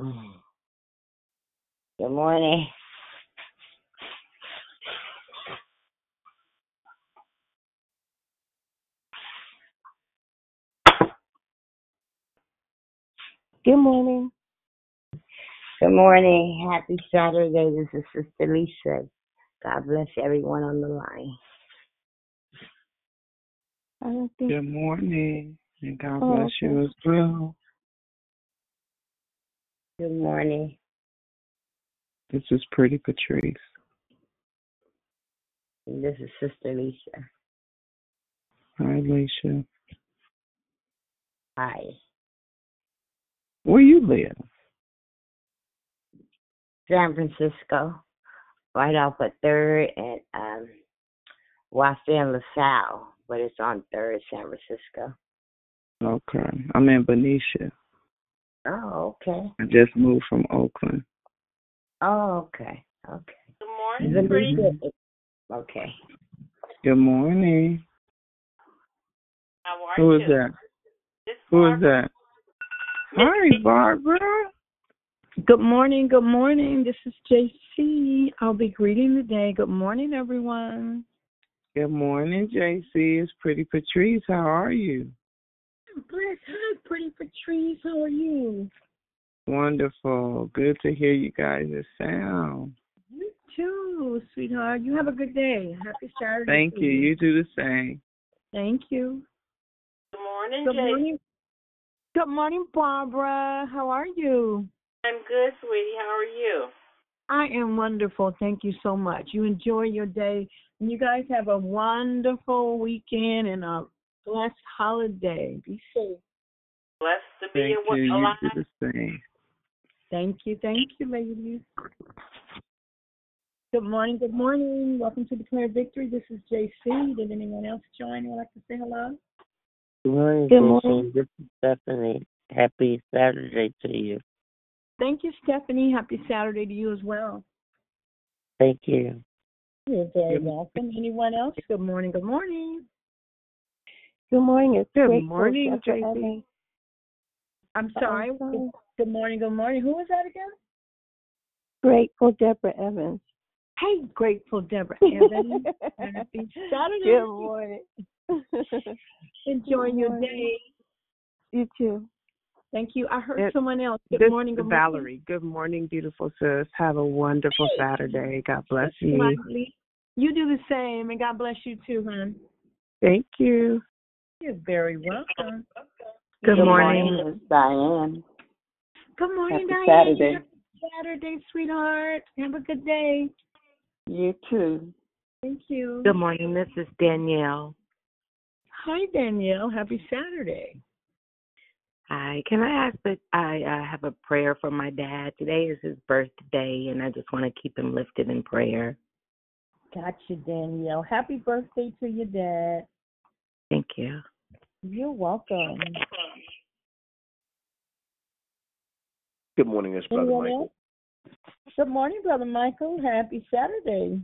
Good morning. Good morning. Good morning. Happy Saturday. This is Sister Lisa. God bless everyone on the line. I don't think Good morning, and God Oh, bless you as well. Good morning. This is Pretty Patrice. This is Sister Lisa. Hi, Alicia. Hi. Where you live? San Francisco. Right off of Third and um Washington and LaSalle, but it's on Third, San Francisco. Okay. I'm in Benicia. Oh, okay. I just moved from Oakland. Oh, okay. Okay. Good morning, Good Pretty. morning. Okay. Good morning. How are Who you? is that? This Who is Barbara. that? Hi, Barbara. Good morning. Good morning. This is JC. I'll be greeting today. Good morning, everyone. Good morning, JC. It's Pretty Patrice. How are you? Bless. Hi, pretty Patrice. How are you? Wonderful. Good to hear you guys' sound. You too, sweetheart. You have a good day. Happy Saturday. Thank to you. You do the same. Thank you. Good morning, Good Jay. morning. Good morning, Barbara. How are you? I'm good, sweetie. How are you? I am wonderful. Thank you so much. You enjoy your day. And you guys have a wonderful weekend and a blessed holiday. Be safe. Blessed to be Thank you. You alive. do the same. Thank you. Thank you, ladies. Good morning. Good morning. Welcome to Declare Victory. This is JC. Did anyone else join would like to say hello? Good morning, Good morning. This is Stephanie. Happy Saturday to you. Thank you, Stephanie. Happy Saturday to you as well. Thank you. You're very welcome. Anyone else? Good morning. Good morning. Good morning. It's Good Grateful morning, Deborah JC. I'm sorry. sorry. Good, good morning. Good morning. Who was that again? Grateful Deborah Evans. Hey, grateful Deborah Evans. Happy Saturday. Good morning. Enjoy Good your day. You too. Thank you. I heard It- someone else. Good this morning. is Good morning. Valerie. Good morning, beautiful sis. Have a wonderful Saturday. God bless you. Slightly. You do the same, and God bless you too, hon. Thank you. You're very welcome. Good morning. It's Diane. Good morning, Happy Diane. Saturday. Saturday, sweetheart. Have a good day. You too. Thank you. Good morning. This is Danielle. Hi, Danielle. Happy Saturday. Hi. Can I ask that I uh, have a prayer for my dad? Today is his birthday, and I just want to keep him lifted in prayer. Gotcha, Danielle. Happy birthday to your dad. Thank you. You're welcome. Good morning, it's Brother Anyone Michael. else? Good morning, Brother Michael. Happy Saturday.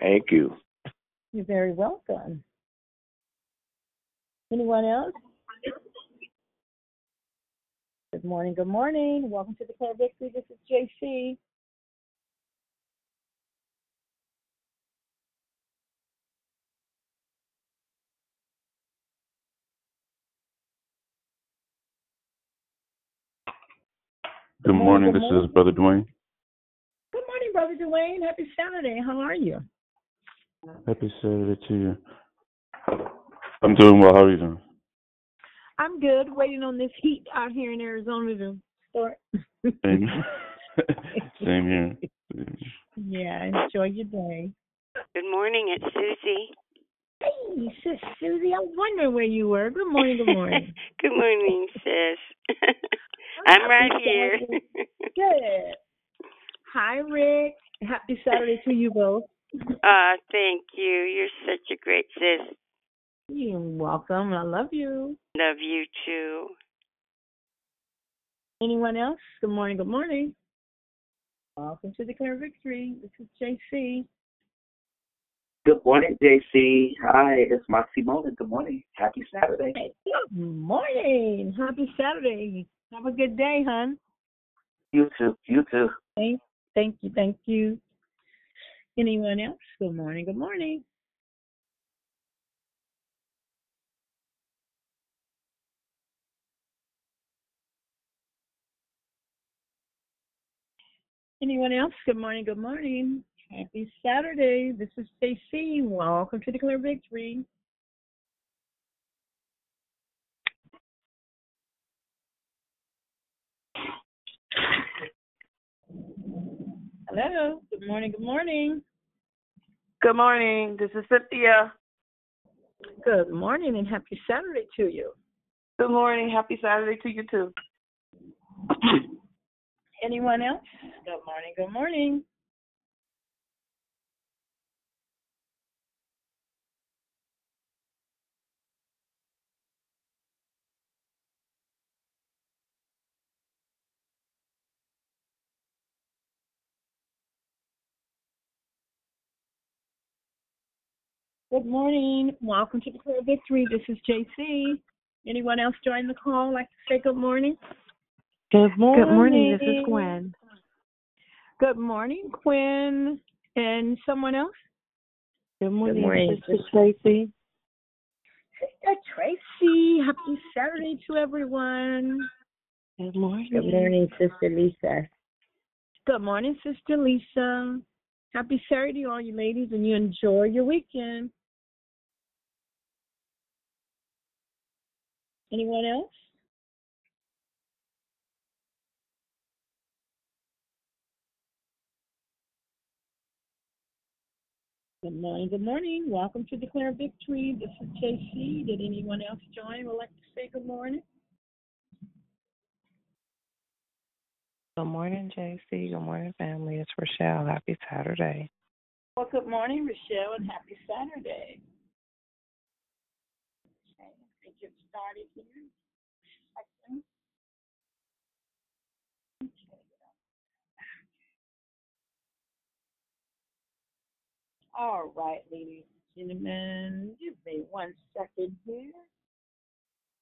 Thank you. You're very welcome. Anyone else? Good morning. Good morning. Welcome to Declare Victory. This is JC. Good morning. This morning. is Brother Dwayne. Good morning, Brother Dwayne. Happy Saturday. How are you? Happy Saturday to you. I'm doing well. How are you doing? I'm good. Waiting on this heat out here in Arizona to start. Same, Same here. yeah, enjoy your day. Good morning. It's Susie. Hey, sis Susie, I was wondering where you were. Good morning. Good morning. good morning, sis. I'm right here. Good. Hi, Rick. Happy Saturday to you both. uh, thank you. You're such a great sis. You're welcome. I love you. Love you too. Anyone else? Good morning. Good morning. Welcome to Declare Victory. This is JC. Good morning, JC. Hi, it's Moxie Moment. Good morning. Happy Saturday. Good morning. Happy Saturday. Have a good day, hon. You too. You too. Thank, thank you, thank you. Anyone else? Good morning, good morning. Anyone else? Good morning, good morning. Happy Saturday. This is Stacy. Welcome to Declare Victory. Hello. Good morning, good morning. Good morning. This is Cynthia. Good morning and happy Saturday to you. Good morning. Happy Saturday to you too. Anyone else? Good morning, good morning. Good morning. Welcome to Declare Victory. This is JC. Anyone else join the call like to say good morning? Good morning. Good morning. This is Gwen. Good morning, Quinn. And someone else? Good morning. morning, This is Tracy. Sister Tracy. Happy Saturday to everyone. Good morning. Good morning, Sister Lisa. Good morning, Sister Lisa. Happy Saturday to all you ladies, and you enjoy your weekend. Anyone else? Good morning, good morning. Welcome to Declare Victory. This is JC. Did anyone else join? Would like to say good morning? Good morning, JC. Good morning, family. It's Rochelle. Happy Saturday. Well, good morning, Rochelle, and happy Saturday. Get started here. All right, ladies and gentlemen, give me one second here.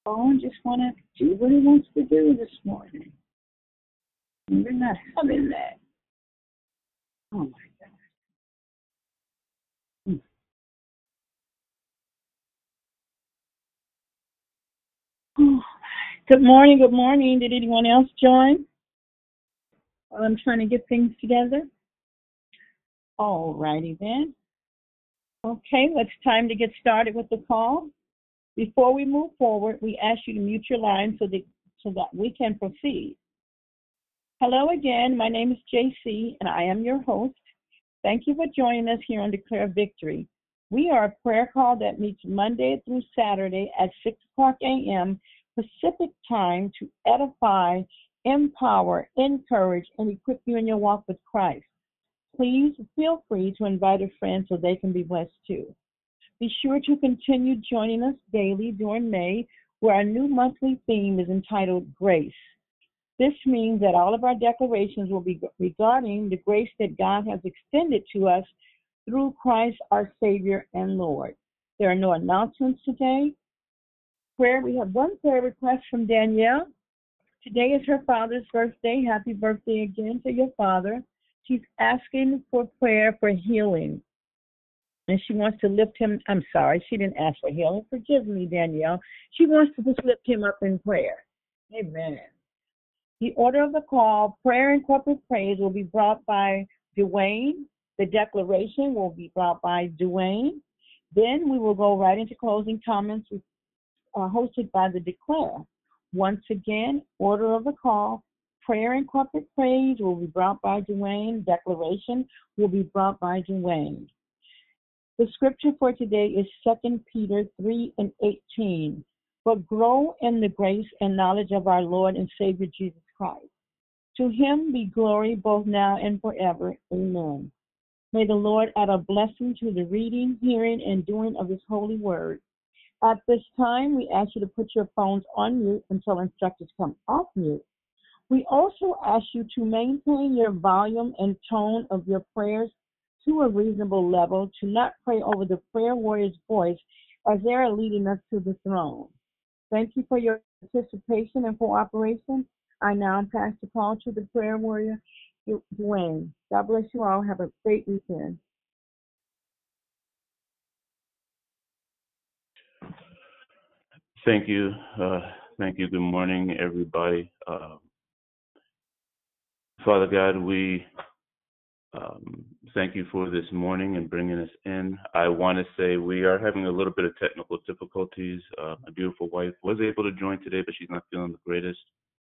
Phone just want to do what it wants to do this morning. We're not having that. Oh my God. Good morning, good morning. Did anyone else join? While I'm trying to get things together. All righty then. Okay, it's time to get started with the call. Before we move forward, we ask you to mute your line so that so that we can proceed. Hello again. My name is JC, and I am your host. Thank you for joining us here on Declare Victory. We are a prayer call that meets Monday through Saturday at 6 o'clock a.m. Pacific time to edify, empower, encourage, and equip you in your walk with Christ. Please feel free to invite a friend so they can be blessed too. Be sure to continue joining us daily during May, where our new monthly theme is entitled Grace. This means that all of our declarations will be regarding the grace that God has extended to us through Christ our Savior and Lord. There are no announcements today. Prayer, we have one prayer request from Danielle. Today is her father's birthday. Happy birthday again to your father. She's asking for prayer for healing. And she wants to lift him. I'm sorry, she didn't ask for healing. Forgive me, Danielle. She wants to just lift him up in prayer. Amen. The order of the call, prayer and corporate praise will be brought by Dwayne. The declaration will be brought by Dwayne. Then we will go right into closing comments uh, hosted by the Declare. Once again, order of the call, prayer and corporate praise will be brought by Dwayne. Declaration will be brought by Dwayne. The scripture for today is 2 Peter 3 and 18. But grow in the grace and knowledge of our Lord and Savior Jesus Christ. To him be glory both now and forever. Amen. May the Lord add a blessing to the reading, hearing, and doing of his holy word. At this time, we ask you to put your phones on mute until instructors come off mute. We also ask you to maintain your volume and tone of your prayers to a reasonable level, to not pray over the prayer warrior's voice as they are leading us to the throne. Thank you for your participation and cooperation. I now pass the call to the prayer warrior, Dwayne. God bless you all. Have a great weekend. Thank you. Uh, thank you. Good morning, everybody. Uh, Father God, we um, thank you for this morning and bringing us in. I want to say we are having a little bit of technical difficulties. Uh, my beautiful wife was able to join today, but she's not feeling the greatest.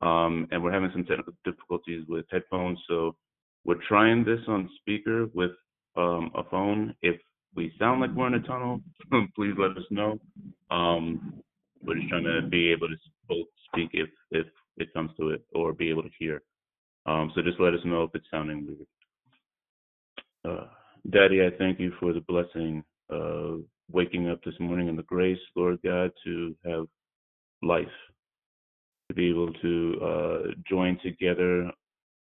Um, and we're having some technical difficulties with headphones. So we're trying this on speaker with um, a phone. If we sound like we're in a tunnel, please let us know. Um, we're just trying to be able to both speak if if it comes to it, or be able to hear. Um, so just let us know if it's sounding weird. Uh, Daddy, I thank you for the blessing of waking up this morning and the grace, Lord God, to have life, to be able to uh, join together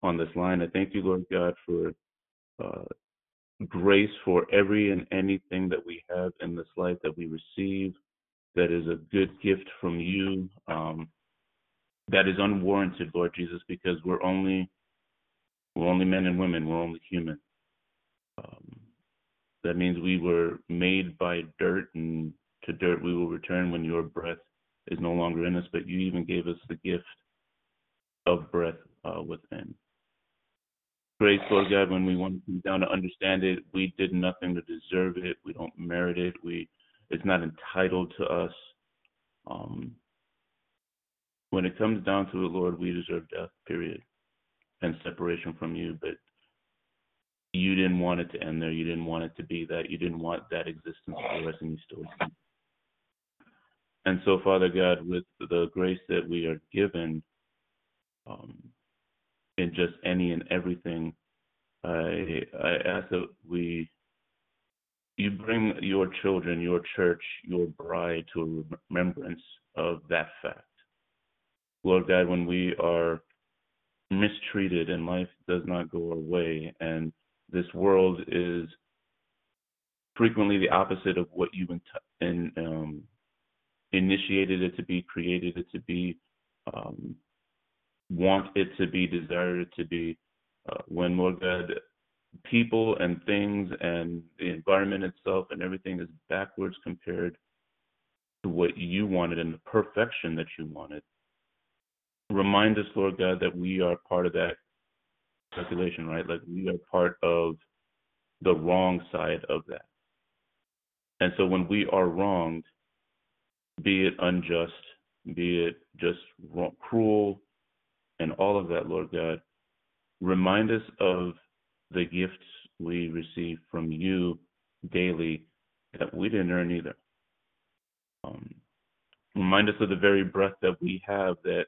on this line. I thank you, Lord God, for uh, grace for every and anything that we have in this life that we receive that is a good gift from you um, that is unwarranted, Lord Jesus, because we're only we're only men and women, we're only human. Um, that means we were made by dirt, and to dirt we will return when your breath is no longer in us. But you even gave us the gift of breath uh, within. Grace, Lord God, when we want to come down to understand it, we did nothing to deserve it. We don't merit it. We it's not entitled to us. Um, when it comes down to it, Lord, we deserve death, period, and separation from you. But you didn't want it to end there. You didn't want it to be that. You didn't want that existence for us, and you still. And so, Father God, with the grace that we are given um, in just any and everything, I, I ask that we you bring your children, your church, your bride to a remembrance of that fact. Lord God, when we are mistreated and life does not go our way, and this world is frequently the opposite of what you in, um, initiated it to be, created it to be, um, want it to be, desired it to be. Uh, when Lord God, people and things and the environment itself and everything is backwards compared to what you wanted and the perfection that you wanted. Remind us, Lord God, that we are part of that calculation, right? Like we are part of the wrong side of that. And so when we are wronged, be it unjust, be it just wrong, cruel, and all of that, Lord God, remind us of the gifts we receive from you daily that we didn't earn either. Um, remind us of the very breath that we have that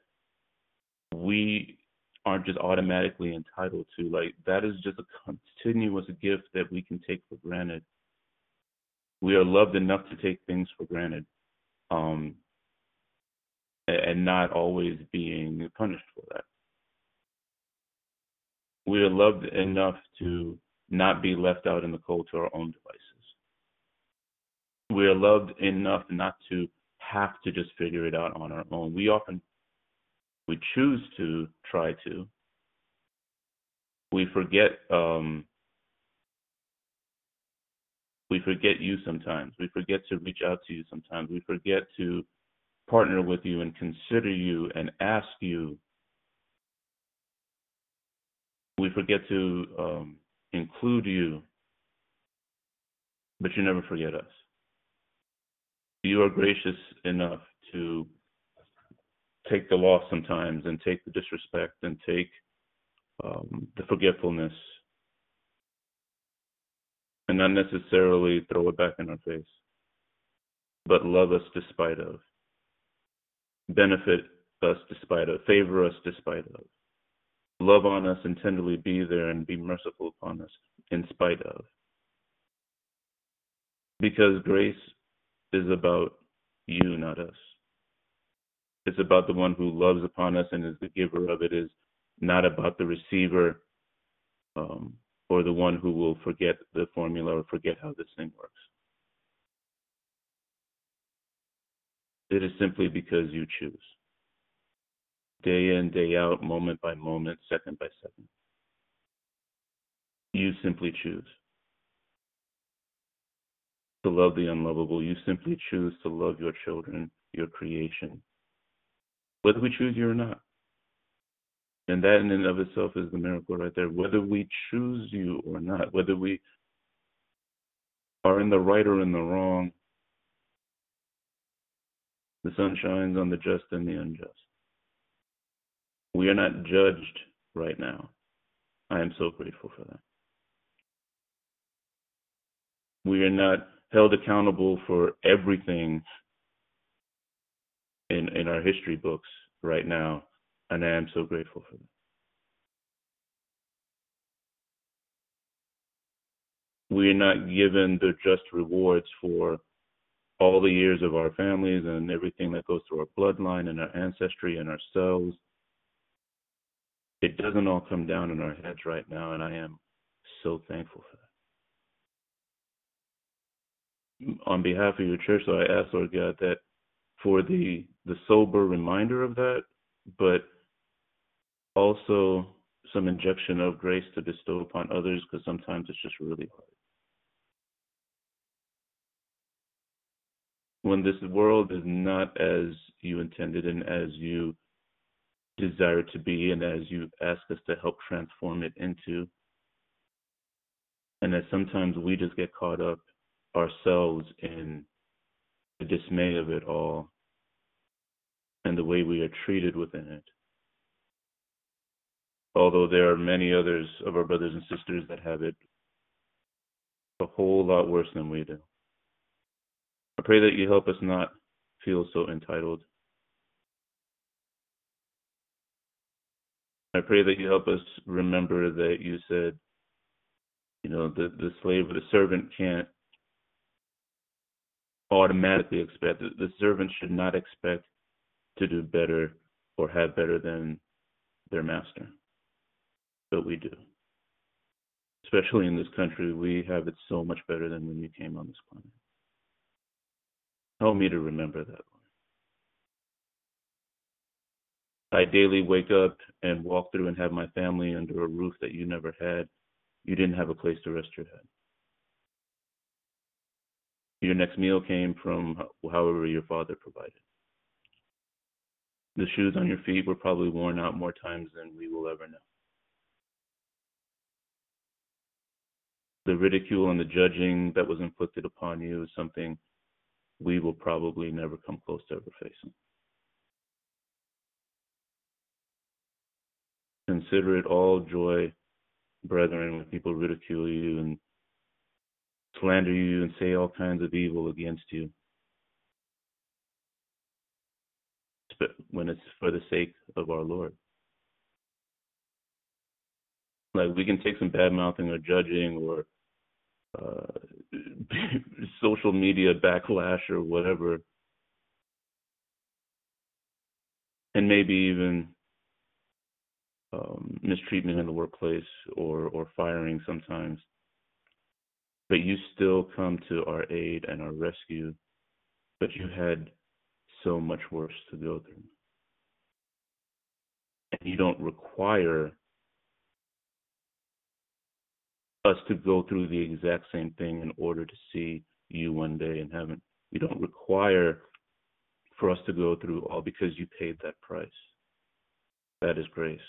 we aren't just automatically entitled to. Like, that is just a continuous gift that we can take for granted. We are loved enough to take things for granted um, and not always being punished for that we are loved enough to not be left out in the cold to our own devices. We are loved enough not to have to just figure it out on our own. We often we choose to try to. We forget um, we forget you sometimes. We forget to reach out to you sometimes. We forget to partner with you and consider you and ask you we forget to um, include you, but you never forget us. You are gracious enough to take the loss sometimes and take the disrespect and take um, the forgetfulness and not necessarily throw it back in our face, but love us despite of, benefit us despite of, favor us despite of love on us and tenderly be there and be merciful upon us in spite of. Because grace is about you, not us. It's about the one who loves upon us and is the giver of it, is not about the receiver um, or the one who will forget the formula or forget how this thing works. It is simply because you choose day in, day out, moment by moment, second by second. You simply choose to love the unlovable. You simply choose to love your children, your creation, whether we choose you or not. And that in and of itself is the miracle right there. Whether we choose you or not, whether we are in the right or in the wrong, the sun shines on the just and the unjust. We are not judged right now. I am so grateful for that. We are not held accountable for everything in in our history books right now, and I am so grateful for that. We are not given the just rewards for all the years of our families and everything that goes through our bloodline and our ancestry and ourselves. It doesn't all come down in our heads right now, and I am so thankful for that on behalf of your church, I ask, Lord God, that for the the sober reminder of that, but also some injection of grace to bestow upon others, because sometimes it's just really hard. When this world is not as you intended and as you desire to be, and as you ask us to help transform it into, and that sometimes we just get caught up ourselves in the dismay of it all and the way we are treated within it. Although there are many others of our brothers and sisters that have it a whole lot worse than we do. I pray that you help us not feel so entitled. I pray that you help us remember that you said, you know, the, the slave or the servant can't automatically expect. The servant should not expect to do better or have better than their master. But we do. Especially in this country, we have it so much better than when you came on this planet. Help me to remember that. I daily wake up and walk through and have my family under a roof that you never had. You didn't have a place to rest your head your next meal came from however your father provided. The shoes on your feet were probably worn out more times than we will ever know. The ridicule and the judging that was inflicted upon you is something we will probably never come close to ever facing. Consider it all joy, brethren, when people ridicule you and slander you and say all kinds of evil against you But when it's for the sake of our Lord. Like we can take some bad mouthing or judging or uh, social media backlash or whatever, and maybe even um, mistreatment in the workplace or or firing sometimes but you still come to our aid and our rescue, but you had so much worse to go through. And you don't require us to go through the exact same thing in order to see you one day in heaven. You don't require for us to go through all because you paid that price. That is grace.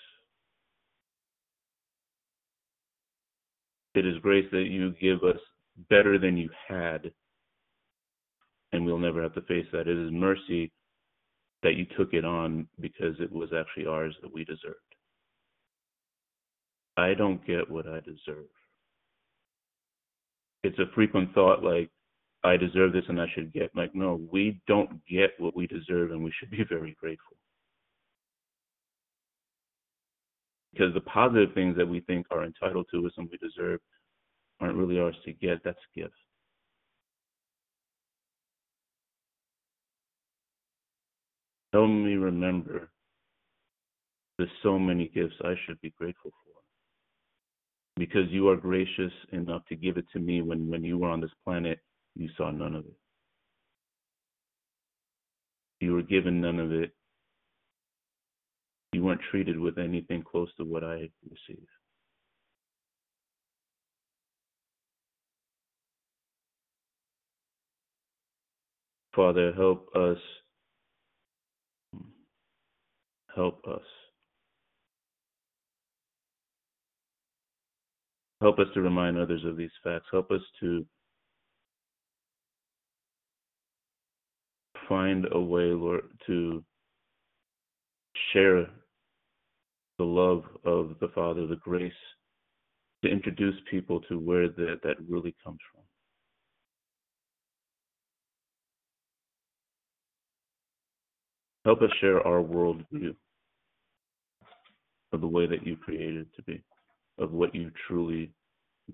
It is grace that you give us better than you had, and we'll never have to face that. It is mercy that you took it on because it was actually ours that we deserved. I don't get what I deserve. It's a frequent thought like, I deserve this and I should get. Like, no, we don't get what we deserve and we should be very grateful. because the positive things that we think are entitled to us and we deserve aren't really ours to get. That's a gift. Help me remember there's so many gifts I should be grateful for. Because you are gracious enough to give it to me when, when you were on this planet, you saw none of it. You were given none of it you weren't treated with anything close to what I received. Father, help us. Help us. Help us to remind others of these facts. Help us to find a way, Lord, to share the love of the Father, the grace, to introduce people to where that, that really comes from. Help us share our worldview of the way that you created to be, of what you truly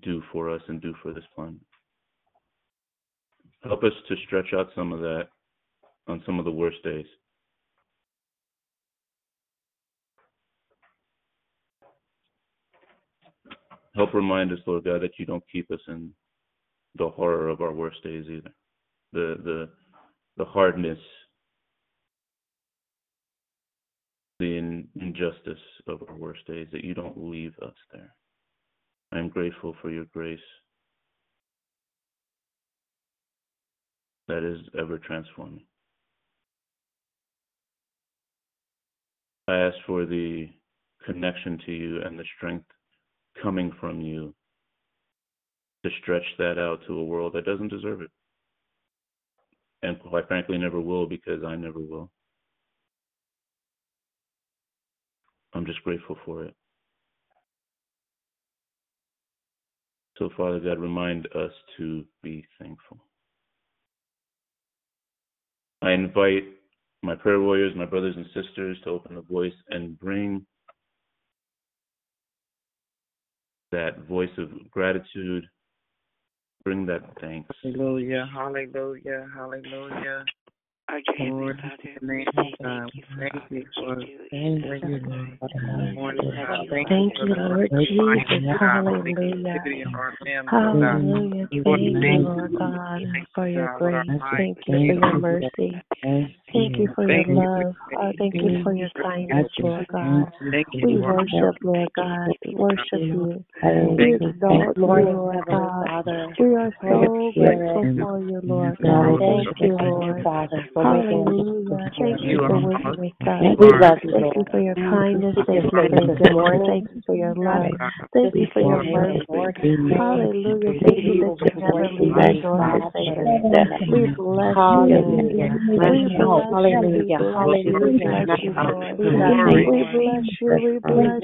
do for us and do for this planet. Help us to stretch out some of that on some of the worst days. Help remind us, Lord God, that you don't keep us in the horror of our worst days either. The the the hardness, the in, injustice of our worst days, that you don't leave us there. I am grateful for your grace that is ever transforming. I ask for the connection to you and the strength coming from you to stretch that out to a world that doesn't deserve it. And quite frankly, never will because I never will. I'm just grateful for it. So, Father God, remind us to be thankful. I invite my prayer warriors, my brothers and sisters, to open the voice and bring that voice of gratitude, bring that thanks. Hallelujah, hallelujah, hallelujah. Our Heavenly Father, we thank you for all that. Thank you, Lord Jesus. Hallelujah. Hallelujah. Thank you, Lord God, for your grace. Thank you for your mercy. Thank you for your love. Oh, thank you for your kindness, Lord God. We worship, Lord God. We worship you. We exalt you, Lord God. We are so grateful for you, Lord God. Thank you, Lord. Father. Hallelujah. Thank you You for are waking awesome. us up. You Thank you for your kindness. Thank you for your goodness. Thank you for your love. Thank you for your mercy. Hallelujah. Thank you that you never leave us nor forsake us. We bless you. We bless you. Hallelujah. We bless you, We bless you. We bless you. We bless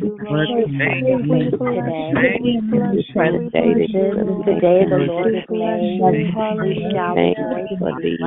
you, Lord. Thank you. We bless you. We bless you. We bless you, Lord. the day the Lord We has bless made. you. We shall rejoice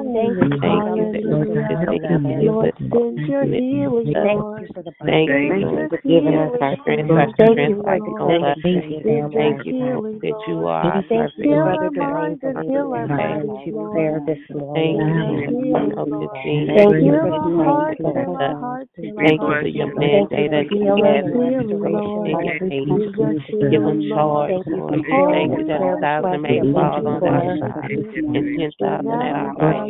Thank you, thank you, thank you. You're thank you for giving us our transactions. Thank you. that you are our. Thank you for. Thank you for Thank you for your mandate you Give them charge. Thank you that a thousand may fall on their side and ten thousand at our right.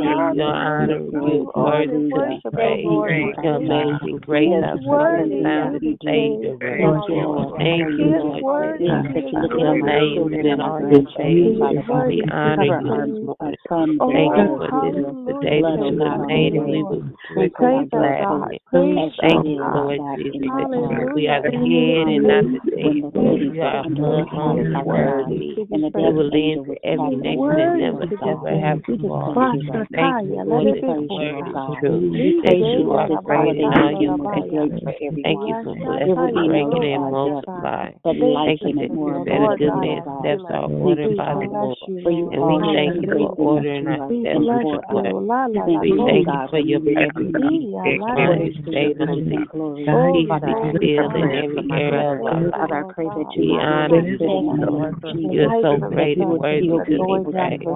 Jesus. We give you honor. You are worthy to be praised. Your amazing grace, our worthy sound to be Savior. praised. Thank you, He is Lord worthy Jesus. to be Your praised. name is in all your ways. He is worthy We to honor be you this praised. morning. Oh, Thank you for this is the day hallelujah. that you have Thank made, you, and we Lord. will rejoice Praise and be our glad in God. it. Praise Thank our you, God. Lord Jesus, that Hallelujah. we are the head and not the tail. We are above only worthy. We will lean to every nation that never ever have to fall. Thank you, Lord, that word is true. That you are great and all you great. Thank you for blessing, breaking, and multiplying. Thank you that you said a good man's steps are ordered by the Lord. And we thank you for ordering our steps with your word. We thank you for your that guards stayed on thee. Peace is still in every area of our life. We honor you, Lord. You are so great and worthy to be praised.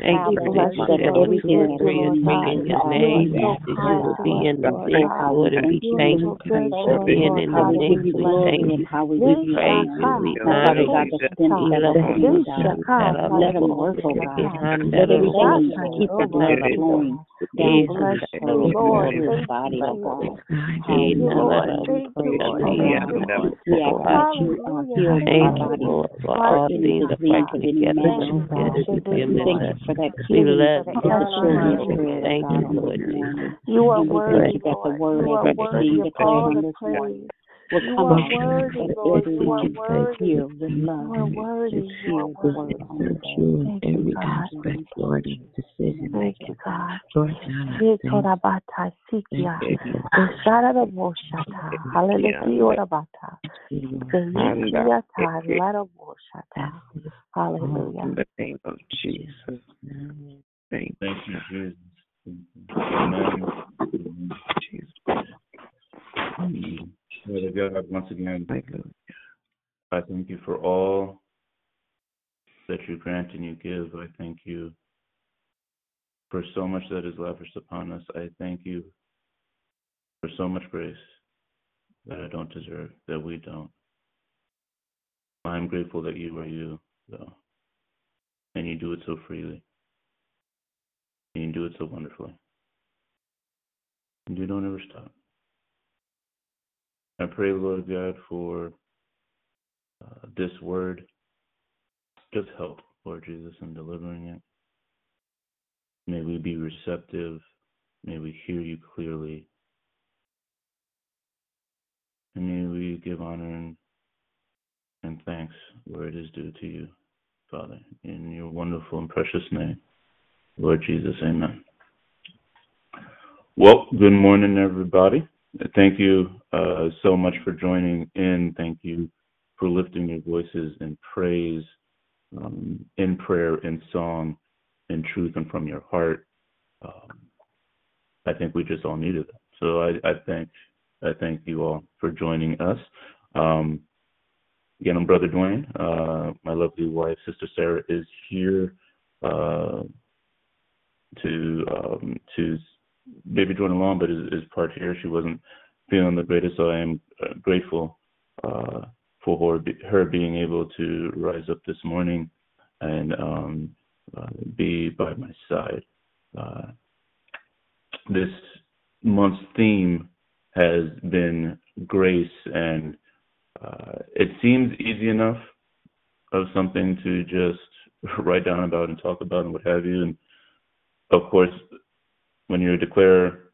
Thank you you said where two or three are in your name, that you will be in the midst, Lord, and we thank you for being in the midst. We thank you. We praise you. We honor you. We love you. Let them work, God. Let everything keep the blood flowing down through the soul, Lord, his body, God. Hallelujah. Praise you, God. We ask that you heal Thank our you, body. For all things are working together together to give We us thank you us. for that We healing love of you. The children's We bread, thank God, you, on Lord this morning. Jesus. You are And we worthy, thank you that the Lord. word You as are it's worthy being of declared all on the this morning praise. will You come are out worthy, that it Lord. is You are being worthy. healed with love. You are worthy. Just You are heal the worthy. word on today. Thank you, God. Lord, in decision. Thank you, God. Lord God, Ye torabata sikia. Eshara boshata. Hallelujah. Orabata. Seyikia ta lara boshata. Hallelujah. In the name of Jesus. Thank Thank you, Jesus. Amen. Amen. Father God, once again, I thank you for all that you grant and you give. I thank you for so much that is lavished upon us. I thank you for so much grace that I don't deserve, that we don't. I'm grateful that you are you, though, and you do it so freely, and you do it so wonderfully, and you don't ever stop. I pray, Lord God, for uh, this word. Just help, Lord Jesus, in delivering it. May we be receptive. May we hear you clearly. And may we give honor and, and thanks where it is due to you, Father. In your wonderful and precious name, Lord Jesus, amen. Well, good morning, everybody. Thank you uh, so much for joining in. Thank you for lifting your voices in praise, um, in prayer, in song, in truth, and from your heart. Um, I think we just all needed that. So I, I thank I thank you all for joining us. Um, again, I'm Brother Dwayne. Uh, my lovely wife, Sister Sarah, is here uh, to um, to maybe join along, but is, is part here. She wasn't feeling the greatest, so I am uh, grateful uh, for her, her being able to rise up this morning and um, uh, be by my side. Uh, this month's theme has been grace, and uh, it seems easy enough of something to just write down about and talk about and what have you. And of course, when you're a declarer,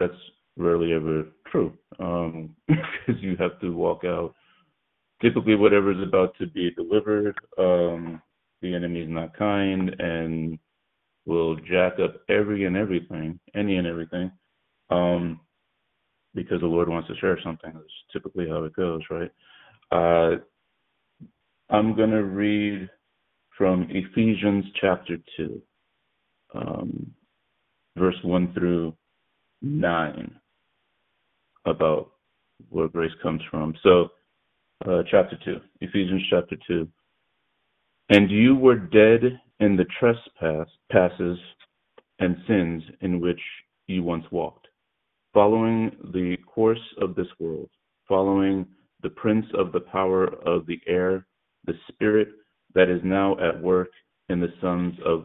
that's rarely ever true um, because you have to walk out typically whatever is about to be delivered. Um, the enemy is not kind and will jack up every and everything, any and everything, um, because the Lord wants to share something. That's typically how it goes, right? Uh, I'm going to read from Ephesians chapter 2, um, verse 1 through 9, about where grace comes from. So, uh, chapter 2, Ephesians chapter 2. And you were dead in the trespasses and sins in which you once walked, following the course of this world, following the prince of the power of the air, the spirit that is now at work in the sons of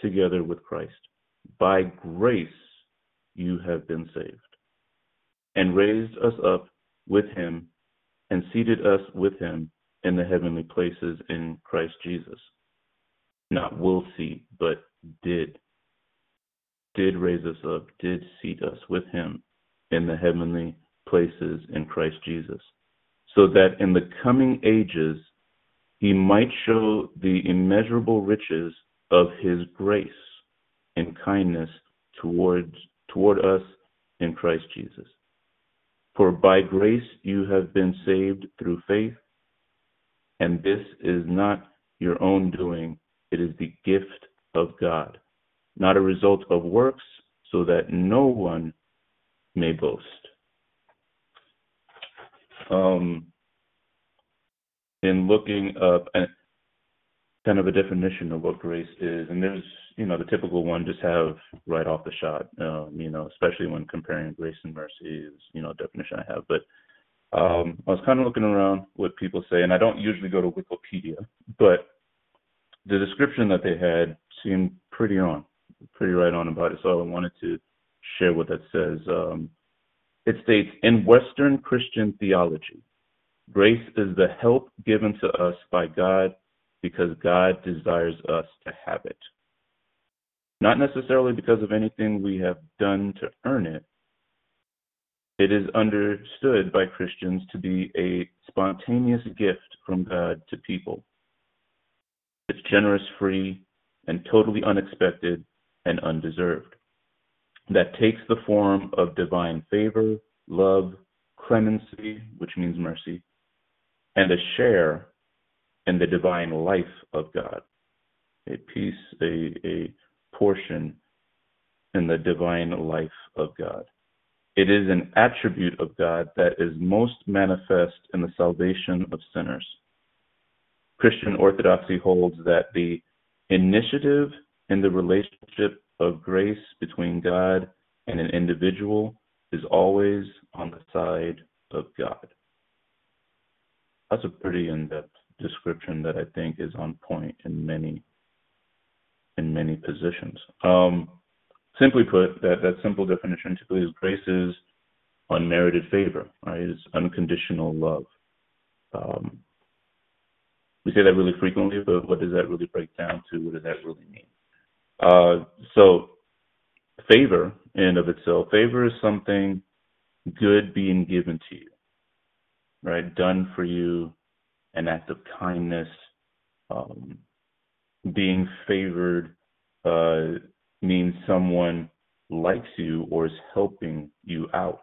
together with Christ. By grace you have been saved, and raised us up with him, and seated us with him in the heavenly places in Christ Jesus. Not will see, but did. Did raise us up, did seat us with him in the heavenly places in Christ Jesus, so that in the coming ages he might show the immeasurable riches of his grace and kindness towards toward us in Christ Jesus. For by grace you have been saved through faith, and this is not your own doing, it is the gift of God, not a result of works, so that no one may boast. Um, in looking up and kind of a definition of what grace is, and there's you know the typical one just have right off the shot, um, you know, especially when comparing grace and mercy is you know definition I have, but um, I was kind of looking around what people say, and I don't usually go to Wikipedia, but the description that they had seemed pretty on, pretty right on about it. So I wanted to share what that says. Um, it states in Western Christian theology, Grace is the help given to us by God because God desires us to have it. Not necessarily because of anything we have done to earn it. It is understood by Christians to be a spontaneous gift from God to people. It's generous, free, and totally unexpected and undeserved. That takes the form of divine favor, love, clemency, which means mercy, and a share in the divine life of God, a piece, a, a portion in the divine life of God. It is an attribute of God that is most manifest in the salvation of sinners. Christian orthodoxy holds that the initiative in the relationship of grace between God and an individual is always on the side of God that's a pretty in-depth description that I think is on point in many in many positions. Um, simply put, that that simple definition typically is grace is unmerited favor, right? It's unconditional love. Um, we say that really frequently, but what does that really break down to? What does that really mean? Uh, so, favor in of itself, favor is something good being given to you right? Done for you, an act of kindness, um, being favored uh, means someone likes you or is helping you out.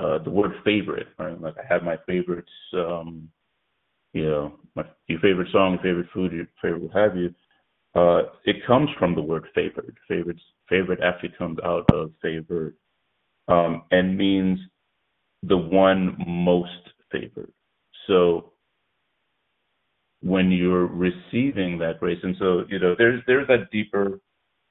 Uh, the word favorite, right? Like I have my favorites, um, you know, my, your favorite song, favorite food, your favorite what have you. Uh, it comes from the word favored. Favorites, favorite actually comes out of favored, um, and means the one most favored. So when you're receiving that grace, and so you know, there's there's that deeper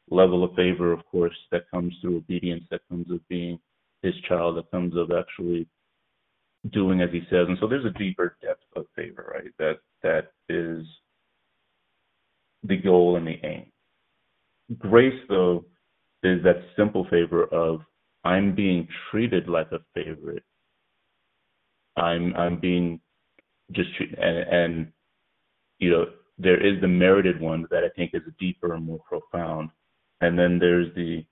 level of favor, of course, that comes through obedience, that comes of being his child, that comes of actually doing as he says. And so there's a deeper depth of favor, right? That that is the goal and the aim. Grace, though, is that simple favor of I'm being treated like a favorite I'm I'm being just treated and, and you know there is the merited one that I think is deeper and more profound, and then there's the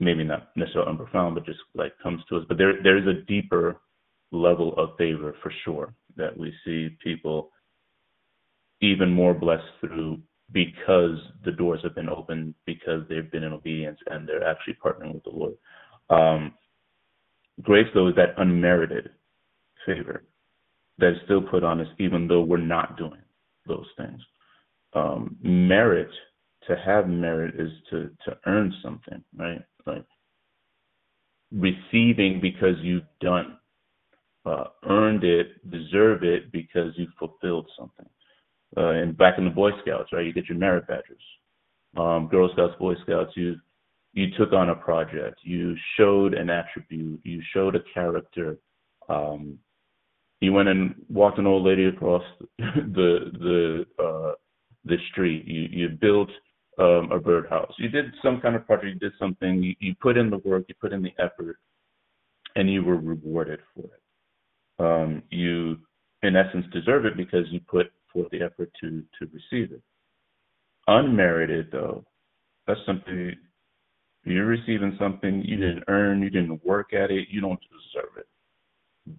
maybe not necessarily unprofound, but just like comes to us. But there there is a deeper level of favor for sure that we see people even more blessed through because the doors have been opened because they've been in obedience and they're actually partnering with the Lord. Um, grace, though, is that unmerited favor that is still put on us, even though we're not doing those things. Um, merit, to have merit, is to to earn something, right? Like receiving because you've done, uh, earned it, deserve it because you fulfilled something. Uh, and back in the Boy Scouts, right? You get your merit badges. Um, Girl Scouts, Boy Scouts, you you took on a project, you showed an attribute, you showed a character. Um, you went and walked an old lady across the the uh, the street. You you built um, a birdhouse. You did some kind of project. You did something. You, you put in the work. You put in the effort, and you were rewarded for it. Um, you, in essence, deserve it because you put forth the effort to to receive it. Unmerited, though, that's something you're receiving something you didn't earn. You didn't work at it. You don't deserve it.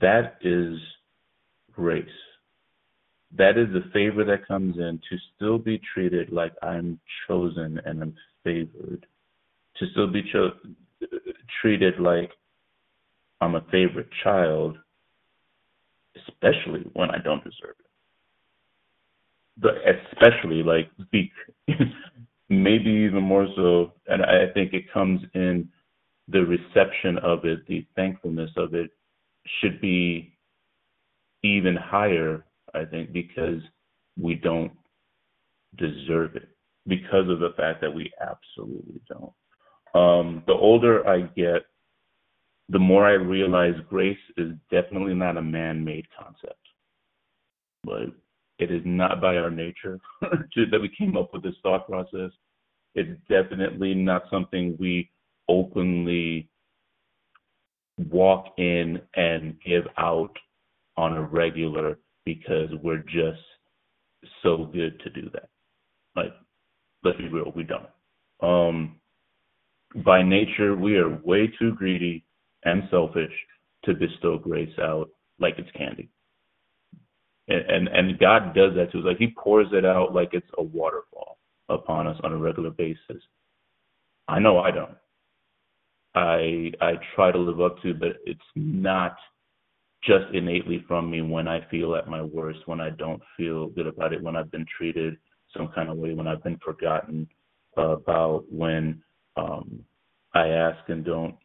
That is grace. That is the favor that comes in to still be treated like I'm chosen and I'm favored, to still be cho- treated like I'm a favorite child, especially when I don't deserve it. But especially like be, maybe even more so, and I think it comes in the reception of it, the thankfulness of it should be even higher, I think, because we don't deserve it, because of the fact that we absolutely don't. Um, the older I get, the more I realize grace is definitely not a man made concept. But it is not by our nature that we came up with this thought process. It's definitely not something we openly walk in and give out on a regular because we're just so good to do that. Like, let's be real, we don't. Um, by nature, we are way too greedy and selfish to bestow grace out like it's candy. And, and and God does that to us. Like He pours it out like it's a waterfall upon us on a regular basis. I know I don't. I I try to live up to, but it's not just innately from me when I feel at my worst, when I don't feel good about it, when I've been treated some kind of way, when I've been forgotten about, when um, I ask and don't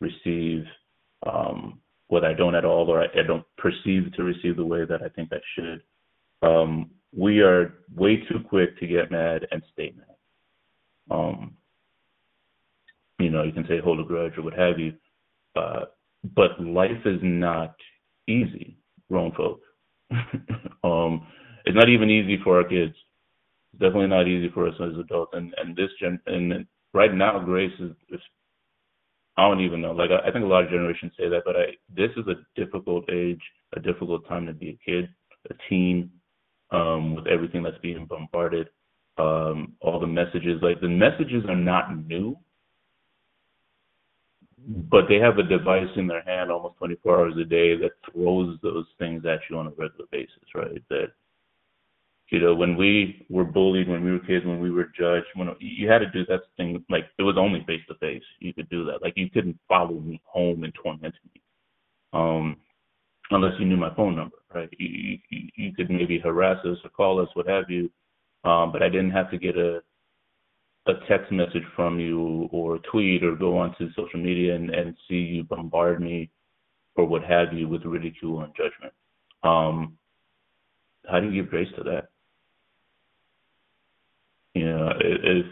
receive um, what I don't at all, or I, I, don't perceive to receive the way that I think I should. Um, we are way too quick to get mad and stay mad. Um, you know, you can say hold a grudge or what have you, uh, but life is not easy, grown folk. um, it's not even easy for our kids. It's definitely not easy for us as adults. And and this gen and right now, grace is, is I don't even know. Like I, I think a lot of generations say that, but I this is a difficult age, a difficult time to be a kid, a teen, um, with everything that's being bombarded, um, all the messages. Like the messages are not new but they have a device in their hand almost 24 hours a day that throws those things at you on a regular basis, right? That you know, when we were bullied, when we were kids, when we were judged, when you had to do that thing, like it was only face to face. You could do that. Like you couldn't follow me home and torment me, um, unless you knew my phone number, right? You, you you could maybe harass us or call us, what have you, um, but I didn't have to get a a text message from you or a tweet or go onto social media and, and see you bombard me or what have you with ridicule and judgment. Um, how do you give grace to that? You know, if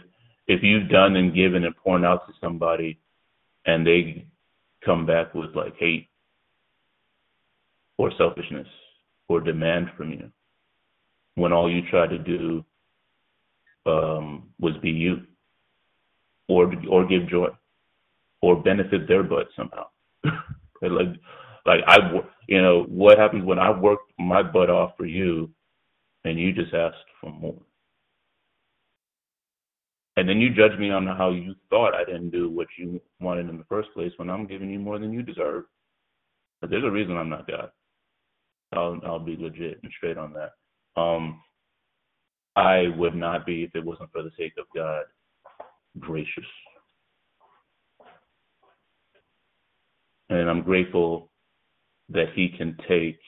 if you've done and given and poured out to somebody, and they come back with like hate or selfishness or demand from you, when all you tried to do um, was be you, or or give joy, or benefit their butt somehow. like like I you know what happens when I worked my butt off for you, and you just asked for more. And then you judge me on how you thought I didn't do what you wanted in the first place when I'm giving you more than you deserve. But there's a reason I'm not God. I'll I'll be legit and straight on that. Um, I would not be, if it wasn't for the sake of God, gracious. And I'm grateful that He can take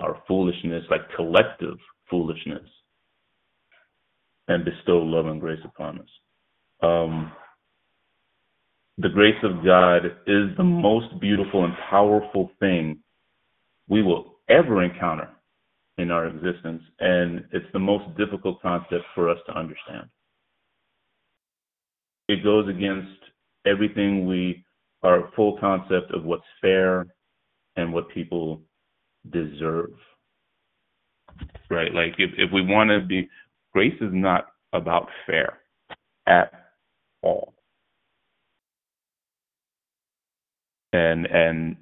our foolishness, like collective foolishness, and bestow love and grace upon us. Um, the grace of God is the most beautiful and powerful thing we will ever encounter in our existence, and it's the most difficult concept for us to understand. It goes against everything we, our full concept of what's fair and what people deserve. Right? Like, if, if we want to be, grace is not about fair at all. And, and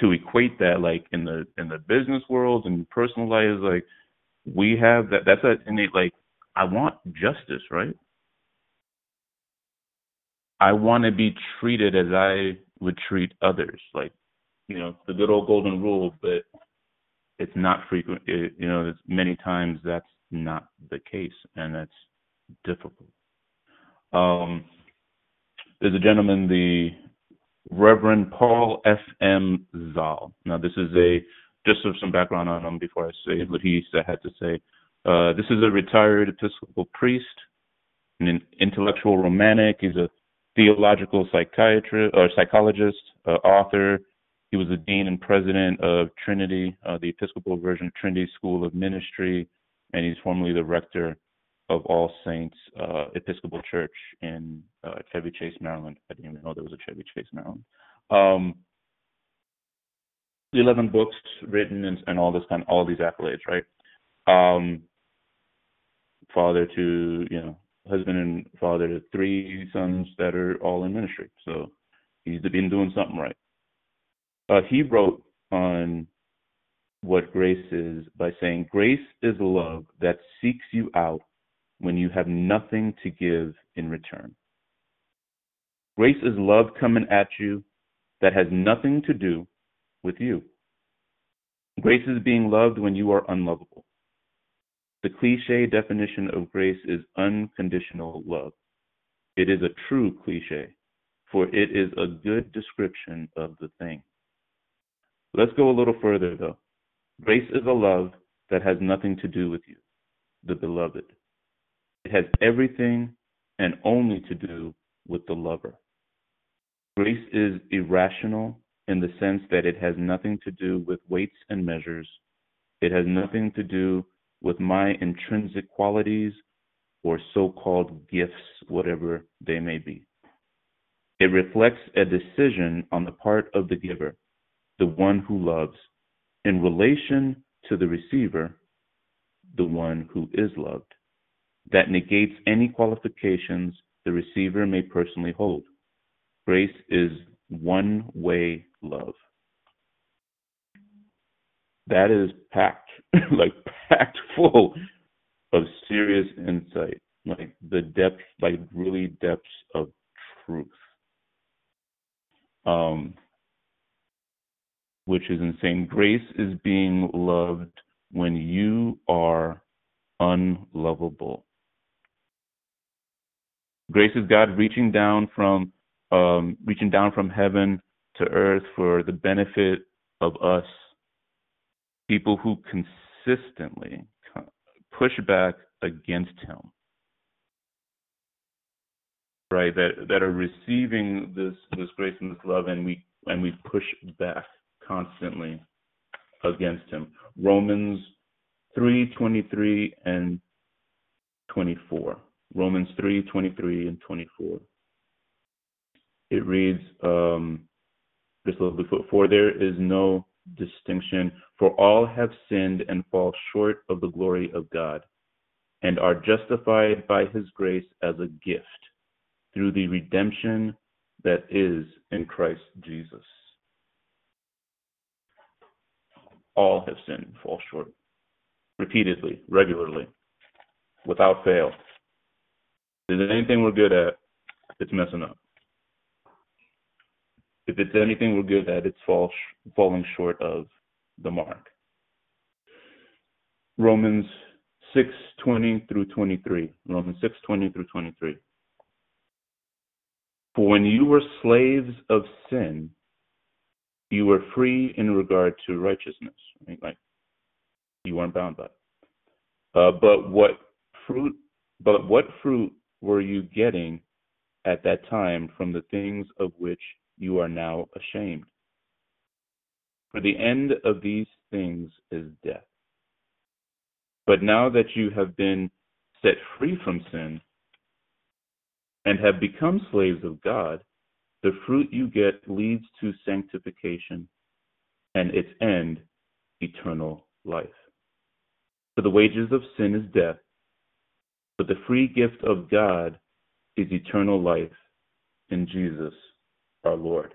to equate that like in the in the business world and personal life is like we have that that's an innate like I want justice, right? I want to be treated as I would treat others, like you know the good old golden rule, but it's not frequent. It, you know, many times that's not the case, and that's difficult. Um, there's a gentleman, the Reverend Paul F. M. Zahl. Now, this is a just some background on him before I say what he had to say. Uh, this is a retired Episcopal priest, an intellectual romantic. He's a theological psychiatrist or psychologist, uh, author. He was the dean and president of Trinity, uh, the Episcopal version of Trinity School of Ministry, and he's formerly the rector of All Saints uh, Episcopal Church in uh, Chevy Chase, Maryland. I didn't even know there was a Chevy Chase, Maryland. Um, 11 books written and, and all this kind of, all these accolades, right? Um, father to, you know, husband and father to three sons that are all in ministry. So he's been doing something right. Uh, he wrote on what grace is by saying, Grace is love that seeks you out when you have nothing to give in return. Grace is love coming at you that has nothing to do with you. Grace is being loved when you are unlovable. The cliche definition of grace is unconditional love. It is a true cliche, for it is a good description of the thing. Let's go a little further, though. Grace is a love that has nothing to do with you, the beloved. It has everything and only to do with the lover. Grace is irrational in the sense that it has nothing to do with weights and measures. It has nothing to do with my intrinsic qualities or so called gifts, whatever they may be. It reflects a decision on the part of the giver, the one who loves, in relation to the receiver, the one who is loved that negates any qualifications the receiver may personally hold. Grace is one way love. That is packed, like packed full of serious insight, like the depth, like really depths of truth. Um, which is insane. Grace is being loved when you are unlovable. Grace is God reaching down from um, reaching down from heaven to earth for the benefit of us, people who consistently push back against Him, right? That that are receiving this this grace and this love, and we and we push back constantly against Him. Romans three twenty three and twenty four. Romans 3 23 and 24. It reads, um, a little before, for there is no distinction, for all have sinned and fall short of the glory of God, and are justified by his grace as a gift through the redemption that is in Christ Jesus. All have sinned, fall short, repeatedly, regularly, without fail. If there's anything we're good at, it's messing up. If it's anything we're good at, it's fall, falling short of the mark. Romans 6:20 through 23. Romans 6:20 through 23. For when you were slaves of sin, you were free in regard to righteousness. Right? Like you weren't bound by. It. Uh, but what fruit? But what fruit were you getting at that time from the things of which you are now ashamed? For the end of these things is death. But now that you have been set free from sin and have become slaves of God, the fruit you get leads to sanctification and its end, eternal life. For the wages of sin is death, but the free gift of God is eternal life in Jesus our Lord.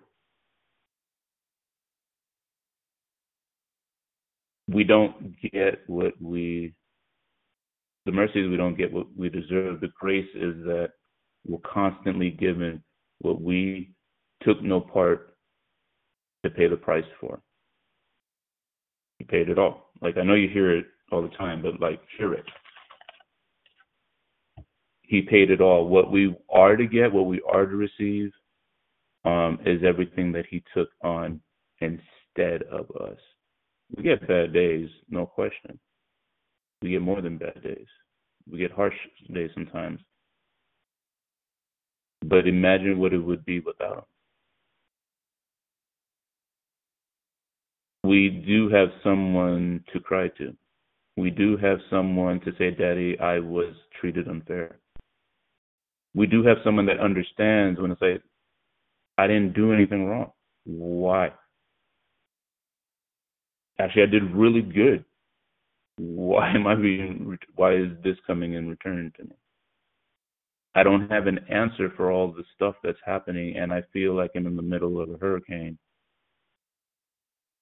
We don't get what we the mercy is we don't get what we deserve. The grace is that we're constantly given what we took no part to pay the price for. He paid it all. Like I know you hear it all the time, but like hear it. He paid it all. What we are to get, what we are to receive, um, is everything that he took on instead of us. We get bad days, no question we get more than bad days. We get harsh days sometimes. But imagine what it would be without him. We do have someone to cry to. We do have someone to say, Daddy, I was treated unfair. We do have someone that understands when it's like, I didn't do anything wrong. Why? Actually, I did really good why am I being, why is this coming in return to me? I don't have an answer for all the stuff that's happening, and I feel like I'm in the middle of a hurricane.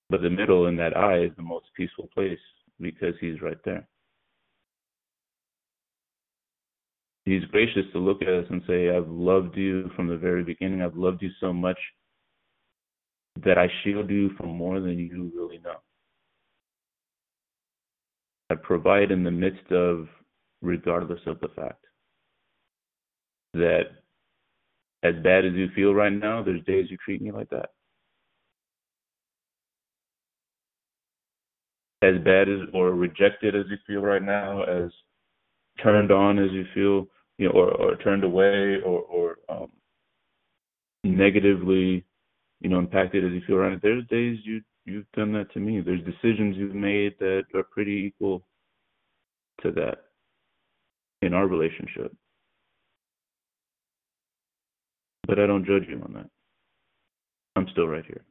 But the middle in that eye is the most peaceful place because he's right there. He's gracious to look at us and say, I've loved you from the very beginning. I've loved you so much that I shield you from more than you really know. I provide in the midst of, regardless of the fact. That as bad as you feel right now, there's days you treat me like that. As bad as or rejected as you feel right now, as turned on as you feel, you know, or, or turned away or, or um, negatively, you know, impacted as you feel right now. There's days you you've done that to me. There's decisions you've made that are pretty equal to that in our relationship. But I don't judge you on that. I'm still right here.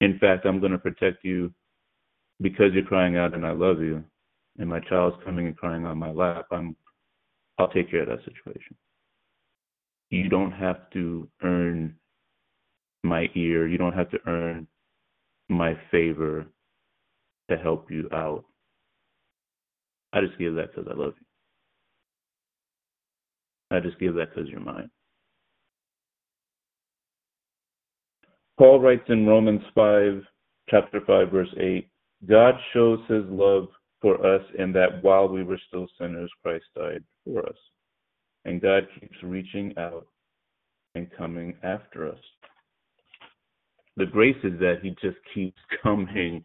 In fact, I'm going to protect you because you're crying out and I love you, and my child's coming and crying on my lap. I'm, I'll take care of that situation. You don't have to earn my ear. You don't have to earn my favor to help you out. I just give that because I love you. I just give that because you're mine. Paul writes in Romans 5, chapter 5, verse 8 God shows his love for us in that while we were still sinners, Christ died for us. And God keeps reaching out and coming after us the grace is that he just keeps coming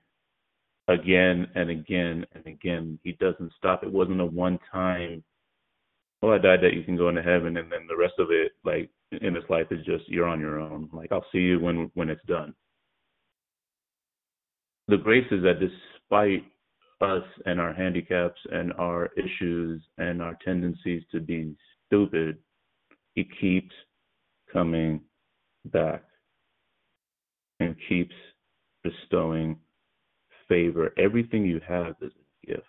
again and again and again. He doesn't stop. It wasn't a one time, well, oh, I died that you can go into heaven, and then the rest of it, like in this life, is just you're on your own. Like I'll see you when when it's done. The grace is that despite us and our handicaps and our issues and our tendencies to be stupid, he keeps coming back and keeps bestowing favor. Everything you have is a gift.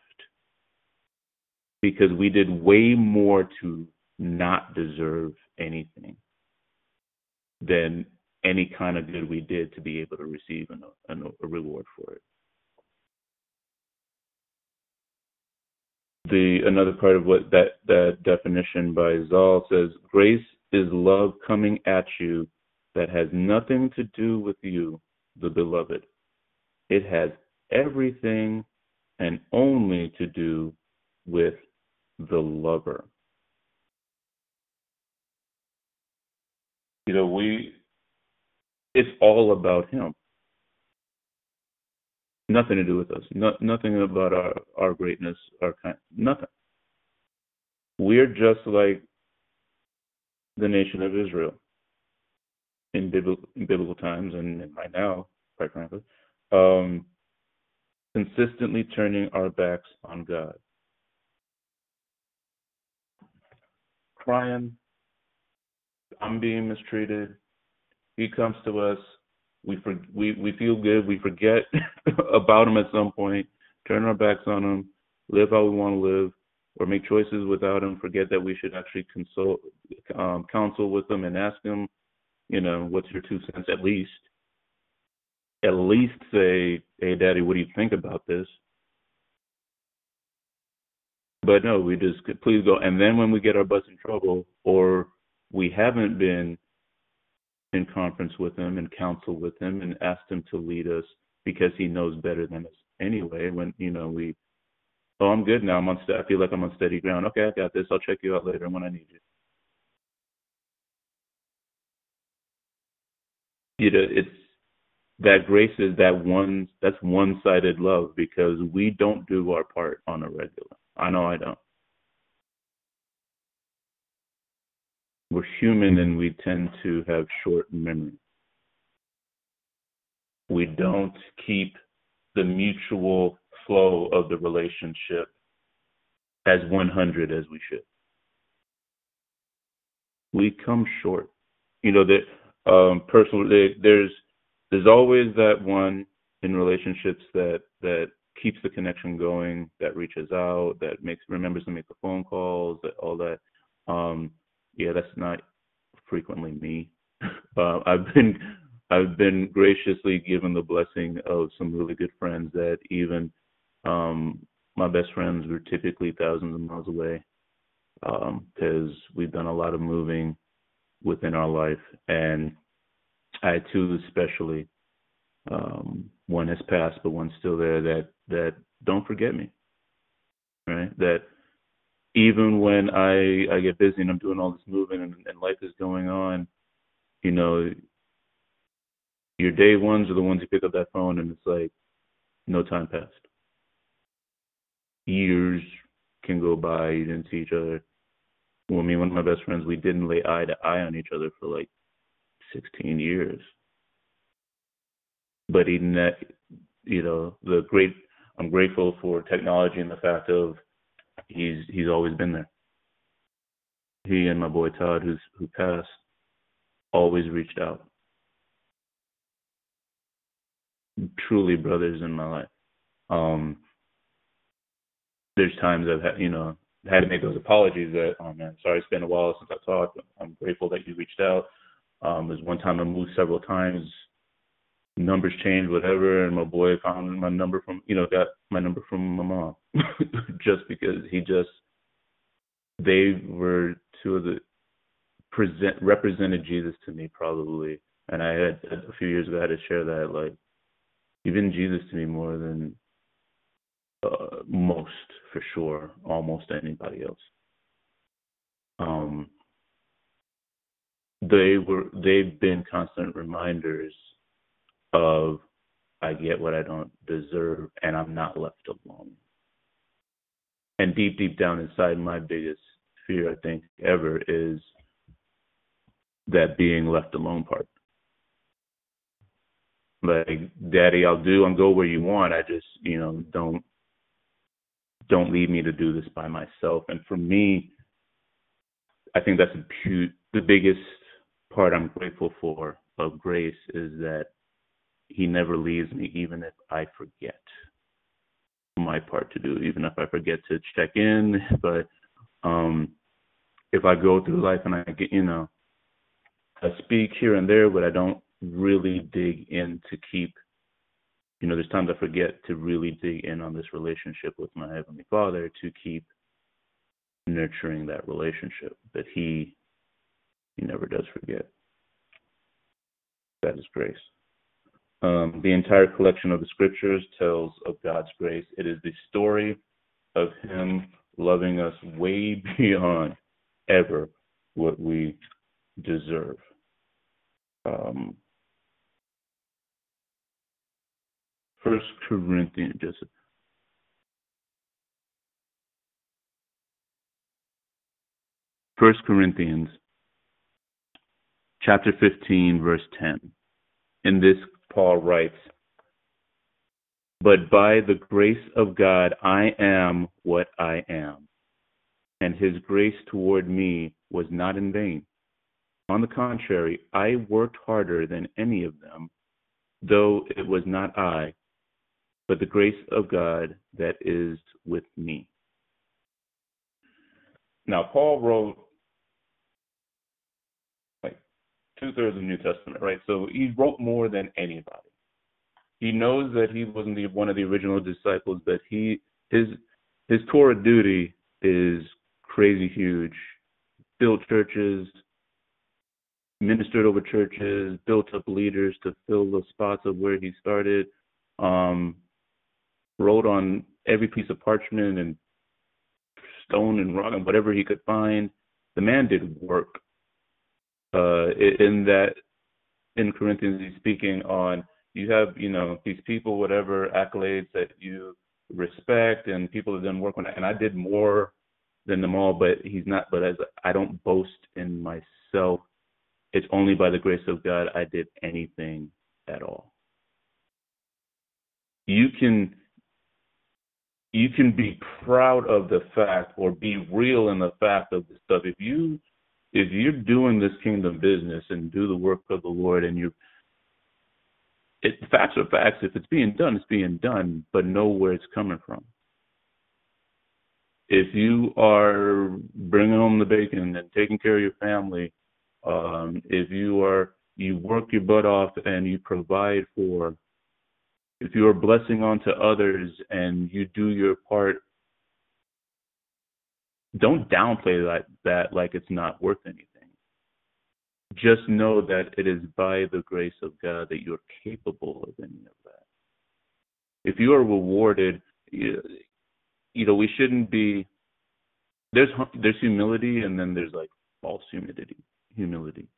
Because we did way more to not deserve anything than any kind of good we did to be able to receive a, a, a reward for it. The another part of what that that definition by Zahl says, grace is love coming at you that has nothing to do with you, the beloved. It has everything and only to do with the lover. You know, we, it's all about him. Nothing to do with us. No, nothing about our, our greatness, our kind, nothing. We're just like the nation of Israel in biblical, in biblical times and right now, quite frankly, um, consistently turning our backs on God. Crying, I'm being mistreated. He comes to us. We for, we we feel good. We forget about him at some point. Turn our backs on him. Live how we want to live, or make choices without him. Forget that we should actually consult, um, counsel with him and ask him. You know, what's your two cents at least? At least say, "Hey, Daddy, what do you think about this?" But no, we just please go. And then when we get our butts in trouble, or we haven't been in conference with him and counsel with him and asked him to lead us because he knows better than us anyway. When you know we, oh, I'm good now. I'm on. I feel like I'm on steady ground. Okay, I got this. I'll check you out later when I need you. You know, it's that grace is that one. That's one-sided love because we don't do our part on a regular. I know I don't. We're human and we tend to have short memory. We don't keep the mutual flow of the relationship as 100 as we should. We come short. You know that um, personally, there's there's always that one in relationships that that keeps the connection going, that reaches out, that makes remembers to make the phone calls, that all that. Um, yeah, that's not frequently me. Uh, I've been I've been graciously given the blessing of some really good friends that even um, my best friends were typically thousands of miles away because um, we've done a lot of moving within our life, and I too, especially um, one has passed, but one's still there. That that don't forget me, right? That even when I I get busy and I'm doing all this moving and, and life is going on, you know, your day ones are the ones who pick up that phone and it's like no time passed. Years can go by, you didn't see each other. Well, me and one of my best friends, we didn't lay eye to eye on each other for like 16 years. But even that, you know, the great, I'm grateful for technology and the fact of he's he's always been there. He and my boy Todd, who's who passed, always reached out. Truly brothers in my life. Um, there's times I've had, you know, had to make those apologies that, oh man, sorry, it's been a while since I talked. I'm grateful that you reached out. Um, there's one time I moved several times numbers changed, whatever, and my boy found my number from you know got my number from my mom, just because he just they were two of the present represented Jesus to me probably, and I had a few years ago I had to share that like even Jesus to me more than uh, most for sure, almost anybody else. Um, they were they've been constant reminders of I get what I don't deserve and I'm not left alone. And deep, deep down inside, my biggest fear, I think, ever is that being left alone part. Like, Daddy, I'll do and go where you want. I just, you know, don't don't leave me to do this by myself. And for me, I think that's the biggest part I'm grateful for of grace is that he never leaves me, even if I forget my part to do, even if I forget to check in. But um, if I go through life and I get, you know, I speak here and there, but I don't really dig in to keep, you know, there's times I forget to really dig in on this relationship with my Heavenly Father to keep nurturing that relationship that He, He never does forget. That is grace. Um, the entire collection of the scriptures tells of God's grace. It is the story of Him loving us way beyond ever what we deserve. Um, First Corinthians, just First Corinthians, chapter fifteen, verse ten. In this, Paul writes, "But by the grace of God, I am what I am, and His grace toward me was not in vain. On the contrary, I worked harder than any of them, though it was not I." but the grace of God that is with me. Now, Paul wrote like two thirds of the New Testament, right? So he wrote more than anybody. He knows that he wasn't the, one of the original disciples, but he his his core duty is crazy huge. Built churches, ministered over churches, built up leaders to fill the spots of where he started. Um, wrote on every piece of parchment and stone and rock and whatever he could find. The man did work. Uh, in that, in Corinthians, he's speaking on you have, you know, these people, whatever accolades that you respect, and people have done work on. And I did more than them all, but he's not. But as I don't boast in myself, it's only by the grace of God I did anything at all. You can you can be proud of the fact or be real in the fact of the stuff. If you if you're doing this kingdom business and do the work of the Lord and you it facts are facts. If it's being done, it's being done, but know where it's coming from. If you are bringing home the bacon and taking care of your family, um, if you are you work your butt off and you provide for if you are blessing onto others and you do your part, don't downplay that, that like it's not worth anything. Just know that it is by the grace of God that you're capable of any of that. If you are rewarded, you, you know, we shouldn't be. There's there's humility and then there's like false humility. Humility,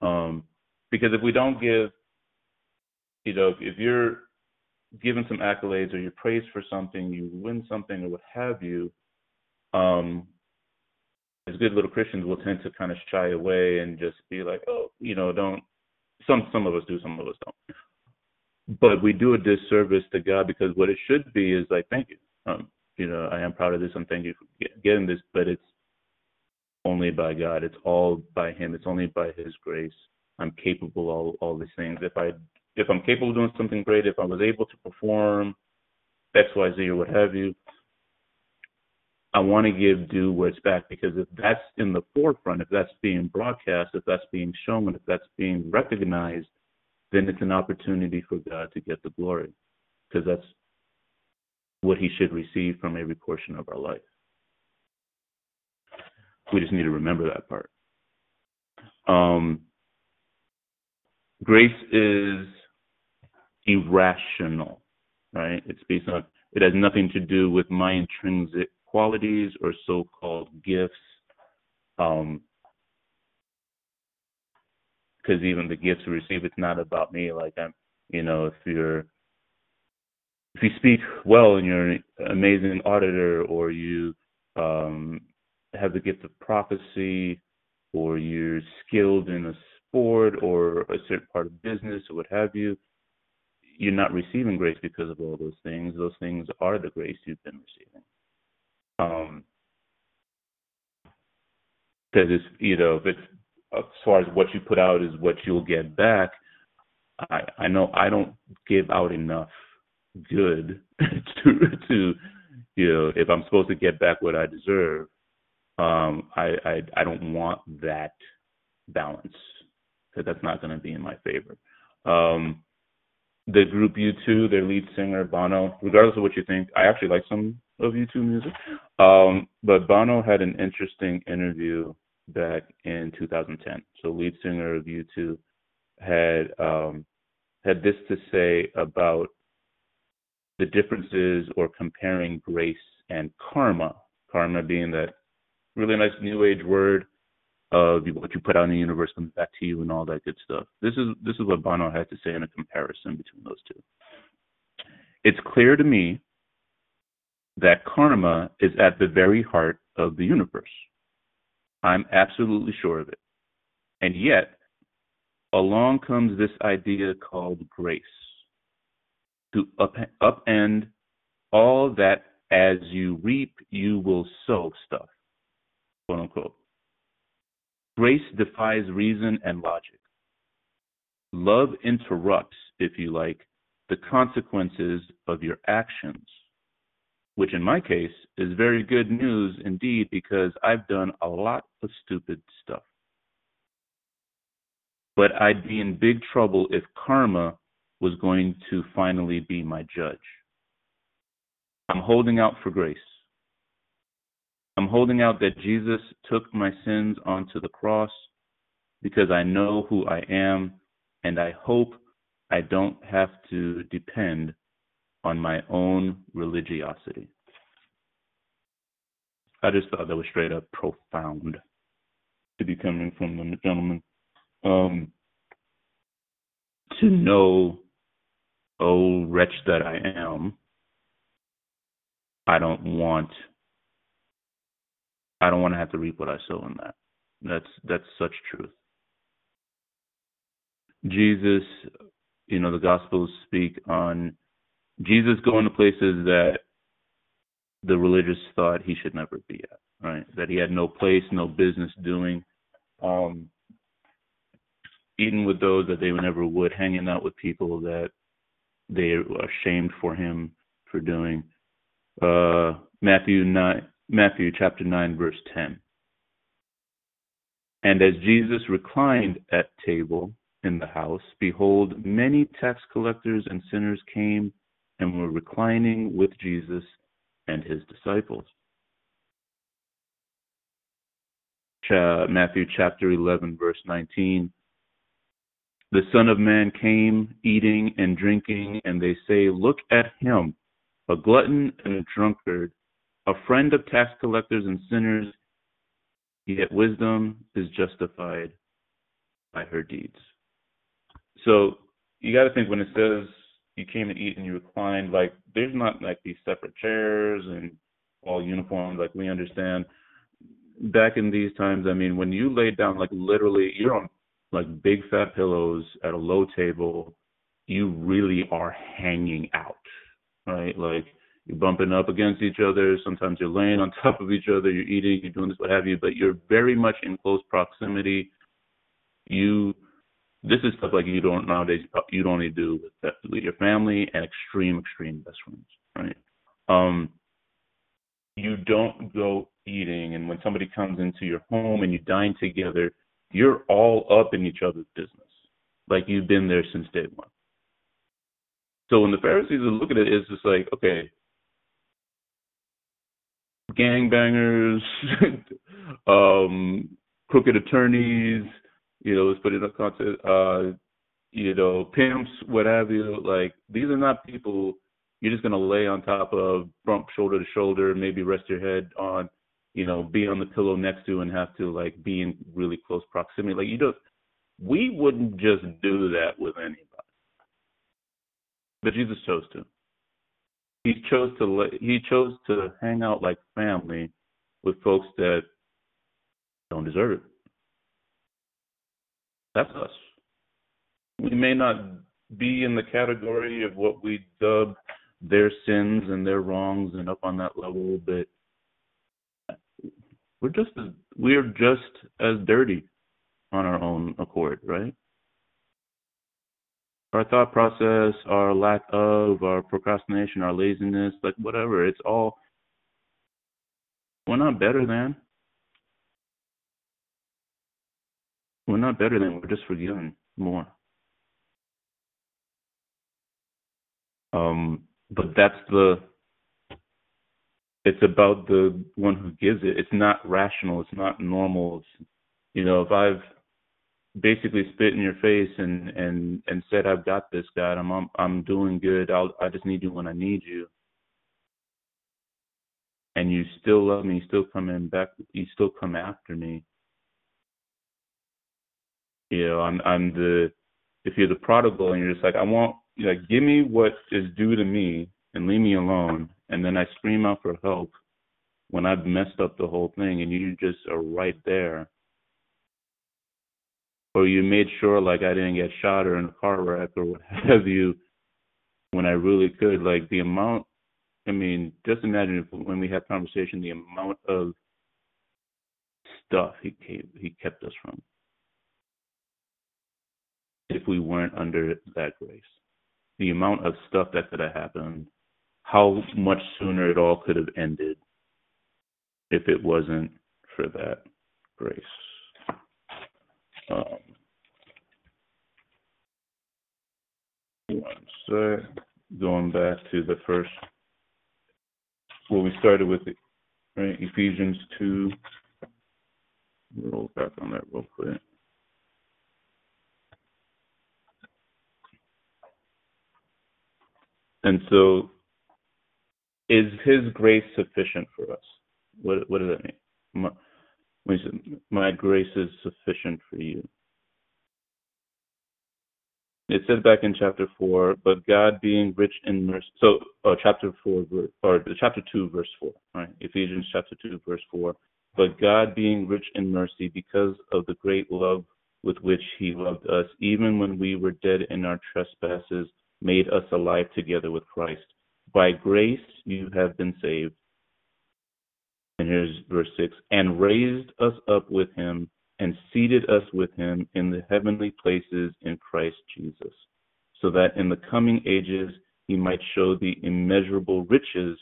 um, because if we don't give, you know, if you're given some accolades or you're praised for something, you win something or what have you, um, as good little Christians we'll tend to kind of shy away and just be like, oh, you know, don't. Some some of us do, some of us don't. But we do a disservice to God because what it should be is like, thank you. Um, you know, I am proud of this and thank you for getting this, but it's only by God. It's all by Him. It's only by His grace. I'm capable of all all these things. If I if I'm capable of doing something great, if I was able to perform X, Y, Z, or what have you, I want to give due where it's back because if that's in the forefront, if that's being broadcast, if that's being shown, if that's being recognized, then it's an opportunity for God to get the glory because that's what He should receive from every portion of our life. We just need to remember that part. Um, grace is irrational, right? It's based on it has nothing to do with my intrinsic qualities or so-called gifts. Um, because even the gifts we receive, it's not about me. Like I'm, you know, if you're if you speak well and you're an amazing auditor, or you um, have the gift of prophecy, or you're skilled in a sport or a certain part of business or what have you, you're not receiving grace because of all those things. Those things are the grace you've been receiving. Um, because it's you know if it's as far as what you put out is what you'll get back. I I know I don't give out enough good to to you know if I'm supposed to get back what I deserve. Um, I I I don't want that balance because that's not going to be in my favor. Um, the group U2, their lead singer Bono, regardless of what you think, I actually like some of U2 music. Um, but Bono had an interesting interview back in 2010. So lead singer of U2 had um, had this to say about the differences or comparing grace and karma. Karma being that really nice new age word of what you put out in the universe comes back to you and all that good stuff. This is this is what Bono had to say in a comparison between those two. It's clear to me that karma is at the very heart of the universe. I'm absolutely sure of it. And yet, along comes this idea called grace to up, upend all that as you reap, you will sow stuff, quote unquote. Grace defies reason and logic. Love interrupts, if you like, the consequences of your actions, which in my case is very good news indeed because I've done a lot of stupid stuff. But I'd be in big trouble if karma was going to finally be my judge. I'm holding out for grace. I'm holding out that Jesus took my sins onto the cross because I know who I am and I hope I don't have to depend on my own religiosity. I just thought that was straight up profound to be coming from the gentleman. Um, to know, oh wretch that I am, I don't want I don't want to have to reap what I sow in that. That's that's such truth. Jesus, you know, the Gospels speak on Jesus going to places that the religious thought he should never be at, right? That he had no place, no business doing. Um, eating with those that they never would, hanging out with people that they are ashamed for him for doing. Uh, Matthew nine, Matthew chapter nine, verse ten. And as Jesus reclined at table in the house, behold, many tax collectors and sinners came and were reclining with Jesus and his disciples. Matthew chapter 11, verse 19. The Son of Man came eating and drinking, and they say, Look at him, a glutton and a drunkard, a friend of tax collectors and sinners, yet wisdom is justified by her deeds. So you got to think when it says you came to eat and you reclined, like there's not like these separate chairs and all uniforms like we understand. Back in these times, I mean, when you lay down, like literally, you're on like big fat pillows at a low table, you really are hanging out, right? Like you're bumping up against each other. Sometimes you're laying on top of each other. You're eating. You're doing this, what have you. But you're very much in close proximity. You, this is stuff like you don't nowadays. You don't only do with, with your family and extreme, extreme best friends, right? Um, you don't go eating, and when somebody comes into your home and you dine together, you're all up in each other's business, like you've been there since day one. So when the Pharisees are looking at it, it's just like, okay, gangbangers, um, crooked attorneys, you know, let's put it in context, uh, you know, pimps, what have you. Like these are not people you're just gonna lay on top of, bump shoulder to shoulder, maybe rest your head on, you know, be on the pillow next to and have to like be in really close proximity. Like you don't we wouldn't just do that with anybody. But Jesus chose to he chose to he chose to hang out like family with folks that don't deserve it. That's us. We may not be in the category of what we dub their sins and their wrongs and up on that level, but we're just as we're just as dirty on our own accord, right? our thought process, our lack of, our procrastination, our laziness, like whatever, it's all we're not better than. We're not better than, we're just forgiven more. Um, but that's the it's about the one who gives it. It's not rational, it's not normal. It's, you know, if I've basically spit in your face and and and said, "I've got this, God. I'm I'm, I'm doing good. I'll I just need you when I need you." And you still love me. You still come in back. You still come after me. You know, I'm I'm the if you're the prodigal and you're just like, I want like give me what is due to me and leave me alone, and then I scream out for help when I've messed up the whole thing, and you just are right there. Or you made sure like I didn't get shot or in a car wreck or what have you when I really could. Like the amount I mean, just imagine if when we had conversation the amount of stuff he he kept us from if we weren't under that grace. The amount of stuff that could have happened, how much sooner it all could have ended if it wasn't for that grace. Um, sec. Going back to the first, well, we started with it, right? Ephesians 2. Roll back on that real quick. And so, is His grace sufficient for us? What What does that mean? My, when he said, "My grace is sufficient for you." It says back in chapter four, but God being rich in mercy. So, uh, chapter four, or chapter two, verse four, right? Ephesians chapter two, verse four. But God being rich in mercy, because of the great love with which He loved us, even when we were dead in our trespasses, made us alive together with Christ. By grace you have been saved. And here's verse 6 and raised us up with him and seated us with him in the heavenly places in Christ Jesus, so that in the coming ages he might show the immeasurable riches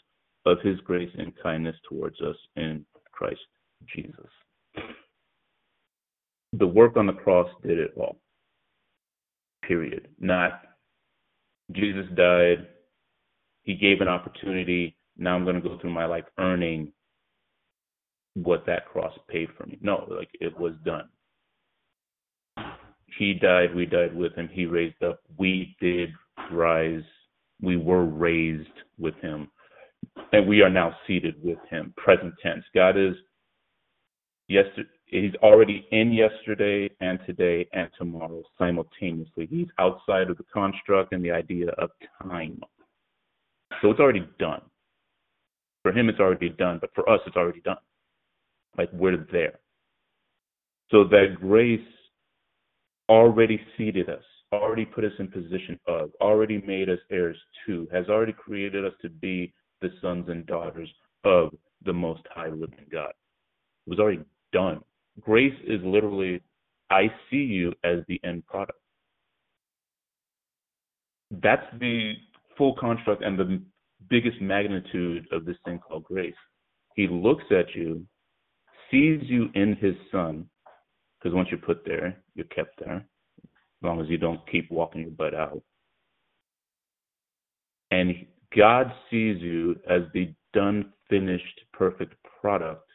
of his grace and kindness towards us in Christ Jesus. The work on the cross did it all. Period. Not Jesus died, he gave an opportunity, now I'm going to go through my life earning what that cross paid for me. No, like it was done. He died, we died with him. He raised up. We did rise. We were raised with him. And we are now seated with him. Present tense. God is yesterday he's already in yesterday and today and tomorrow simultaneously. He's outside of the construct and the idea of time. So it's already done. For him it's already done, but for us it's already done. Like we're there. So that grace already seated us, already put us in position of, already made us heirs to, has already created us to be the sons and daughters of the most high living God. It was already done. Grace is literally, I see you as the end product. That's the full construct and the biggest magnitude of this thing called grace. He looks at you sees you in his son, because once you're put there, you're kept there, as long as you don't keep walking your butt out. And God sees you as the done, finished, perfect product.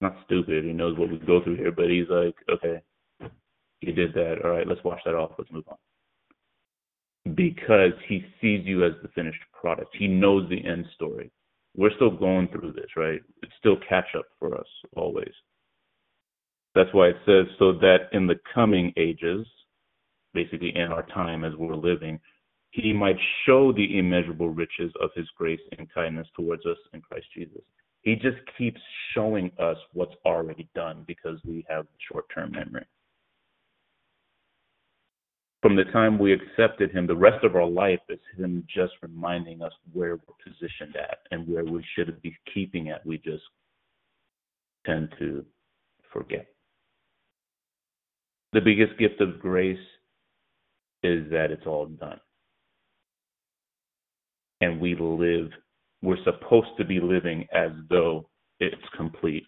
Not stupid. He knows what we go through here, but he's like, okay, you did that. All right, let's wash that off. Let's move on. Because he sees you as the finished product. He knows the end story we're still going through this, right? It's still catch up for us always. That's why it says, so that in the coming ages, basically in our time as we're living, he might show the immeasurable riches of his grace and kindness towards us in Christ Jesus. He just keeps showing us what's already done because we have short term memory from the time we accepted him, the rest of our life is him just reminding us where we're positioned at and where we should be keeping at. We just tend to forget. The biggest gift of grace is that it's all done. And we live, we're supposed to be living as though it's complete,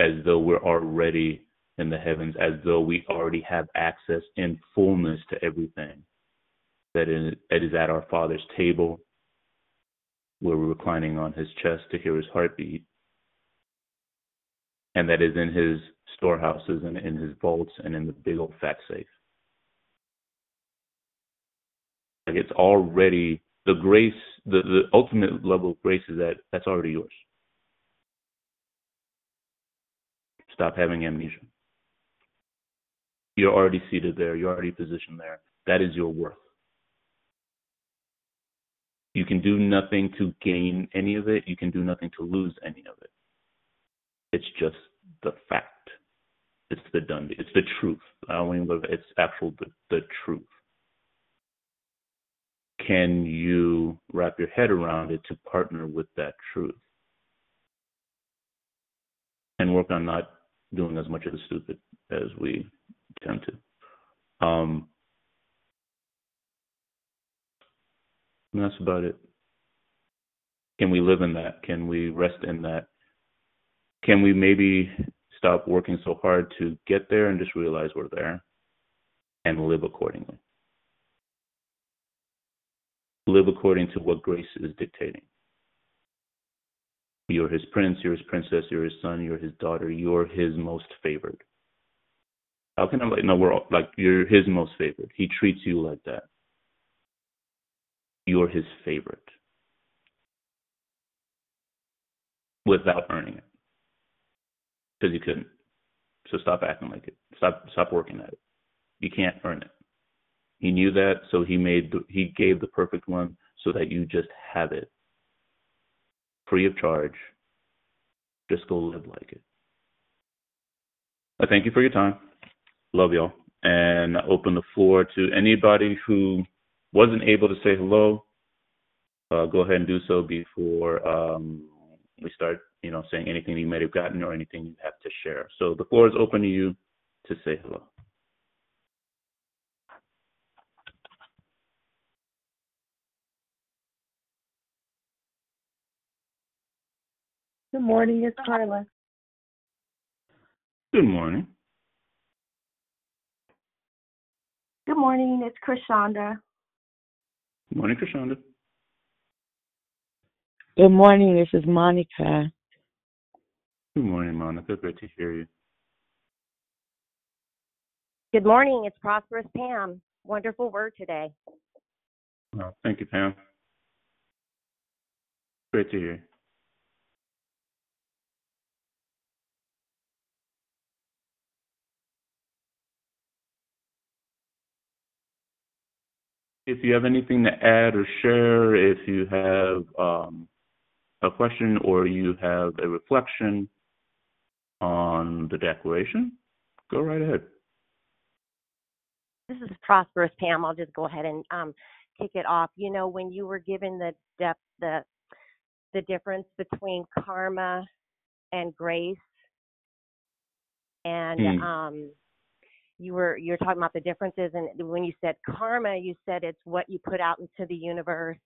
as though we're already in the heavens as though we already have access in fullness to everything that is, that is at our Father's table, where we're reclining on his chest to hear his heartbeat. and that is in his storehouses and in his vaults and in the big old fat safe. Like it's already the grace, the, the ultimate level of grace is that that's already yours. Stop having amnesia. You're already seated there. You're already positioned there. That is your worth. You can do nothing to gain any of it. You can do nothing to lose any of it. It's just the fact. It's the done. It's the truth. I don't even. It's actual the, the truth. Can you wrap your head around it to partner with that truth and work on not doing as much of the stupid as we tend to? Um, that's about it. Can we live in that? Can we rest in that? Can we maybe stop working so hard to get there and just realize we're there and live accordingly? Live according to what grace is dictating. You're his prince, you're his princess, you're his son, you're his daughter, you're his most favored. How can I like no we're all, like you're his most favored. He treats you like that. You're his favorite. Without earning it because you couldn't. So stop acting like it. Stop stop working at it. You can't earn it. He knew that, so he made the, he gave the perfect one so that you just have it, free of charge. Just go live like it. I thank you for your time. Love y'all, and I open the floor to anybody who wasn't able to say hello. Uh, go ahead and do so before um, we start, you know, saying anything you might have gotten or anything you have to share. So the floor is open to you to say hello. Good morning, it's Carla. Good morning. Good morning, it's Krishanda. Good morning, Krishanda. Good morning. This is Monica. Good morning, Monica. Great to hear you. Good morning, it's Prosperous Pam. Wonderful word today. Well, thank you, Pam. Great to hear. If you have anything to add or share, if you have um, a question or you have a reflection on the declaration, go right ahead. This is Prosperous Pam. I'll just go ahead and um, kick it off. You know, when you were given the depth, the the difference between karma and grace, and Hmm. um, you were you were talking about the differences, and when you said karma, you said it's what you put out into the universe.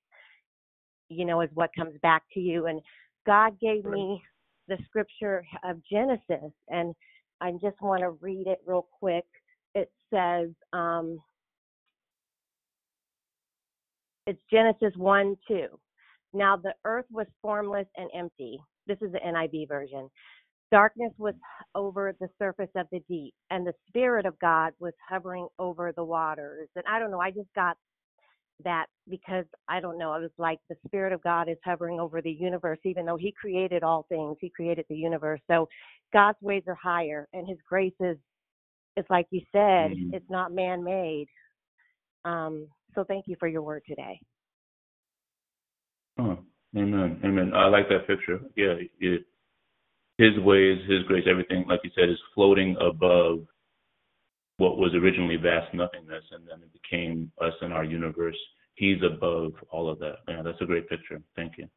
You know, is what comes back to you. And God gave me the scripture of Genesis, and I just want to read it real quick. It says, um, it's Genesis 1 2. Now the earth was formless and empty. This is the NIV version. Darkness was over the surface of the deep, and the Spirit of God was hovering over the waters. And I don't know, I just got that because I don't know, it was like the Spirit of God is hovering over the universe, even though He created all things, He created the universe. So God's ways are higher, and His grace is, it's like you said, Mhm. it's not man made. Um, so thank you for your word today. Oh, amen, amen. I like that picture. Yeah, it, his ways, his grace, everything, like you said, is floating above what was originally vast nothingness, and then it became us and our universe. He's above all of that. Yeah, that's a great picture. Thank you.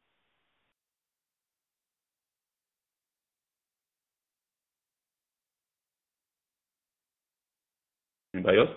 Anybody else?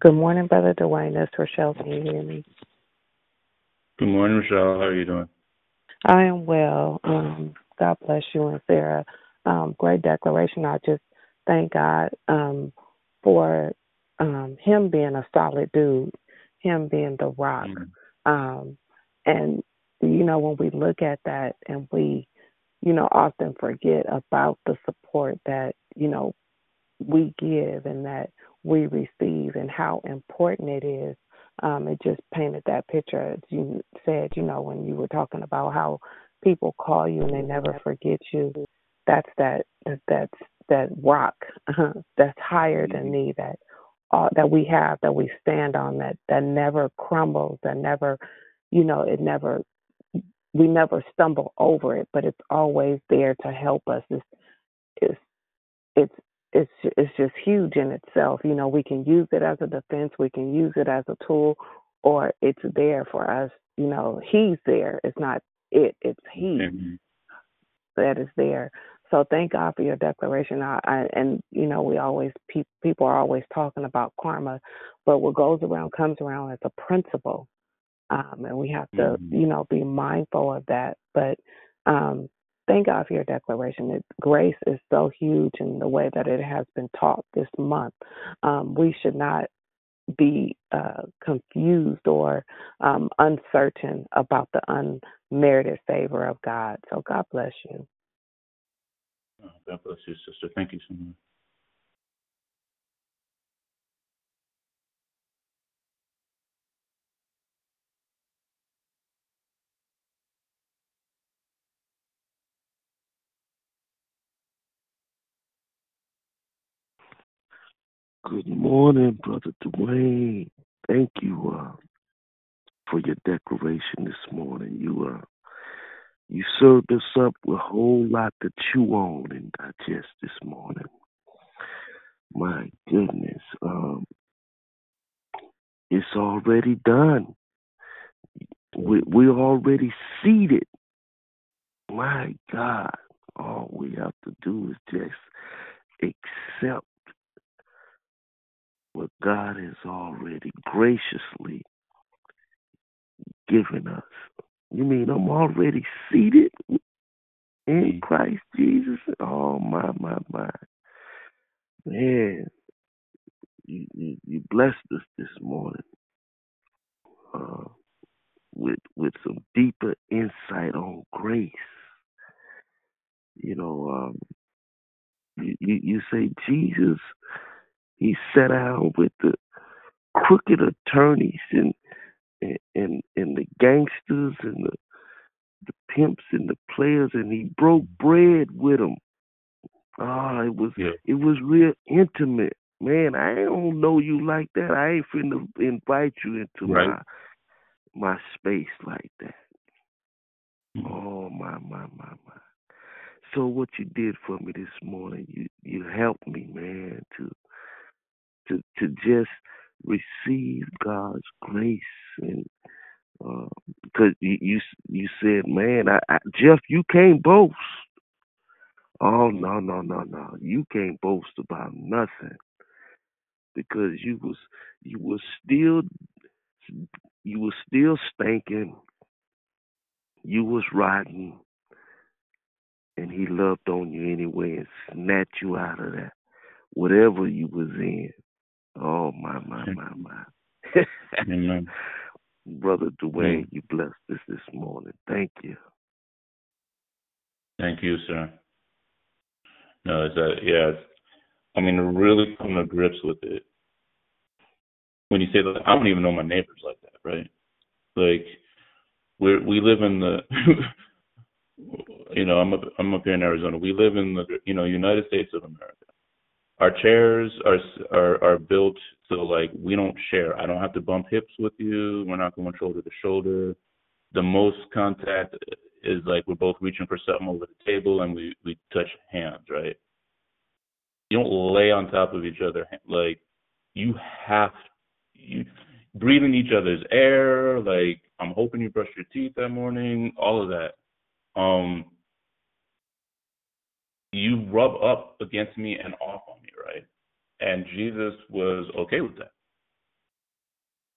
Good morning, Brother Dwayne. That's Rochelle. Can you hear me? Good morning, Michelle. How are you doing? I am well. Um, God bless you and Sarah. Um, great declaration. I just thank God um, for um, him being a solid dude, him being the rock. Mm-hmm. Um, and, you know, when we look at that and we, you know, often forget about the support that, you know, we give and that we receive and how important it is. Um, it just painted that picture, as you said, you know, when you were talking about how people call you and they never forget you. That's that that's that rock that's higher than me that uh, that we have that we stand on that that never crumbles that never you know it never we never stumble over it but it's always there to help us it's it's it's it's it's just huge in itself you know we can use it as a defense we can use it as a tool or it's there for us you know he's there it's not it it's he Mm-hmm. that is there so thank God for your declaration. I, I, and you know, we always pe- people are always talking about karma, but what goes around comes around as a principle, um, and we have to Mhm. you know be mindful of that. But um, thank God for your declaration. Grace is so huge in the way that it has been taught this month. Um, we should not be uh, confused or um, uncertain about the unmerited favor of God. So God bless you. Oh, God bless you, sister. Thank you so much. Good morning, Brother Dwayne. Thank you uh, for your declaration this morning. You uh, you served us up with a whole lot to chew on and digest this morning. My goodness, um, it's already done. We, we're already seated. My God, all we have to do is just accept what God has already graciously given us. You mean I'm already seated in Christ Jesus? Oh my my my man, you you, you blessed us this morning uh, with with some deeper insight on grace. You know, um, you, you you say Jesus, he sat down with the crooked attorneys and and and the gangsters and the the pimps and the players, and he broke bread with them. Ah, it was Yeah. it was real intimate. Man, I don't know you like that. I ain't finna invite you into Right. my my space like that. Mhm. Oh my my my my. So what you did for me this morning, you you helped me, man, to to to just receive God's grace and um, because you, you you said, man, I, I, Jeff, you can't boast. Oh no no no no, you can't boast about nothing because you was you was still you was still stinking, you was rotten, and he loved on you anyway and snatched you out of that whatever you was in. Oh my my my my. Amen. Brother Dwayne, you blessed us this morning. Thank you. Thank you, sir. No, it's uh, yeah. It's, I mean, really come to grips with it. When you say that, I don't even know my neighbors like that, right? Like, we we live in the, you know, I'm up I'm up here in Arizona. We live in the, you know, United States of America. Our chairs are are are built so like we don't share. I don't have to bump hips with you. We're not going shoulder to shoulder. The most contact is like we're both reaching for something over the table and we we touch hands, right? You don't lay on top of each other. Like you have you breathe in each other's air. Like I'm hoping you brush your teeth that morning. All of that. Um, you rub up against me and off on me, right? And Jesus was okay with that.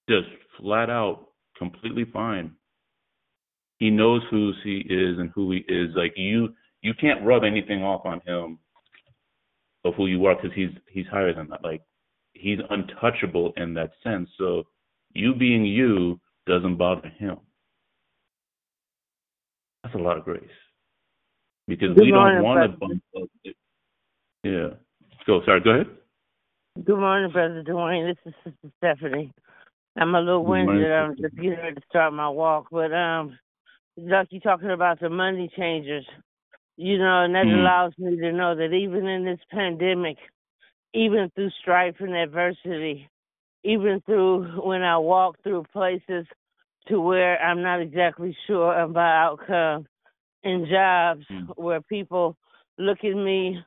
Just flat out, completely fine. he knows who he is and who he is. Like you, you can't rub anything off on him of who you are because he's he's higher than that. Like he's untouchable in that sense. So you being you doesn't bother him. That's a lot of grace because Good we morning, don't want to bump up. Yeah. Go. Sorry. Go ahead. Good morning, Brother Dwayne. This is Sister Stephanie. I'm a little winded. I'm just getting ready to start my walk, but um, like you talking about the money changers, you know, and that Mhm. allows me to know that even in this pandemic, even through strife and adversity, even through when I walk through places to where I'm not exactly sure of my outcome, in jobs where people look at me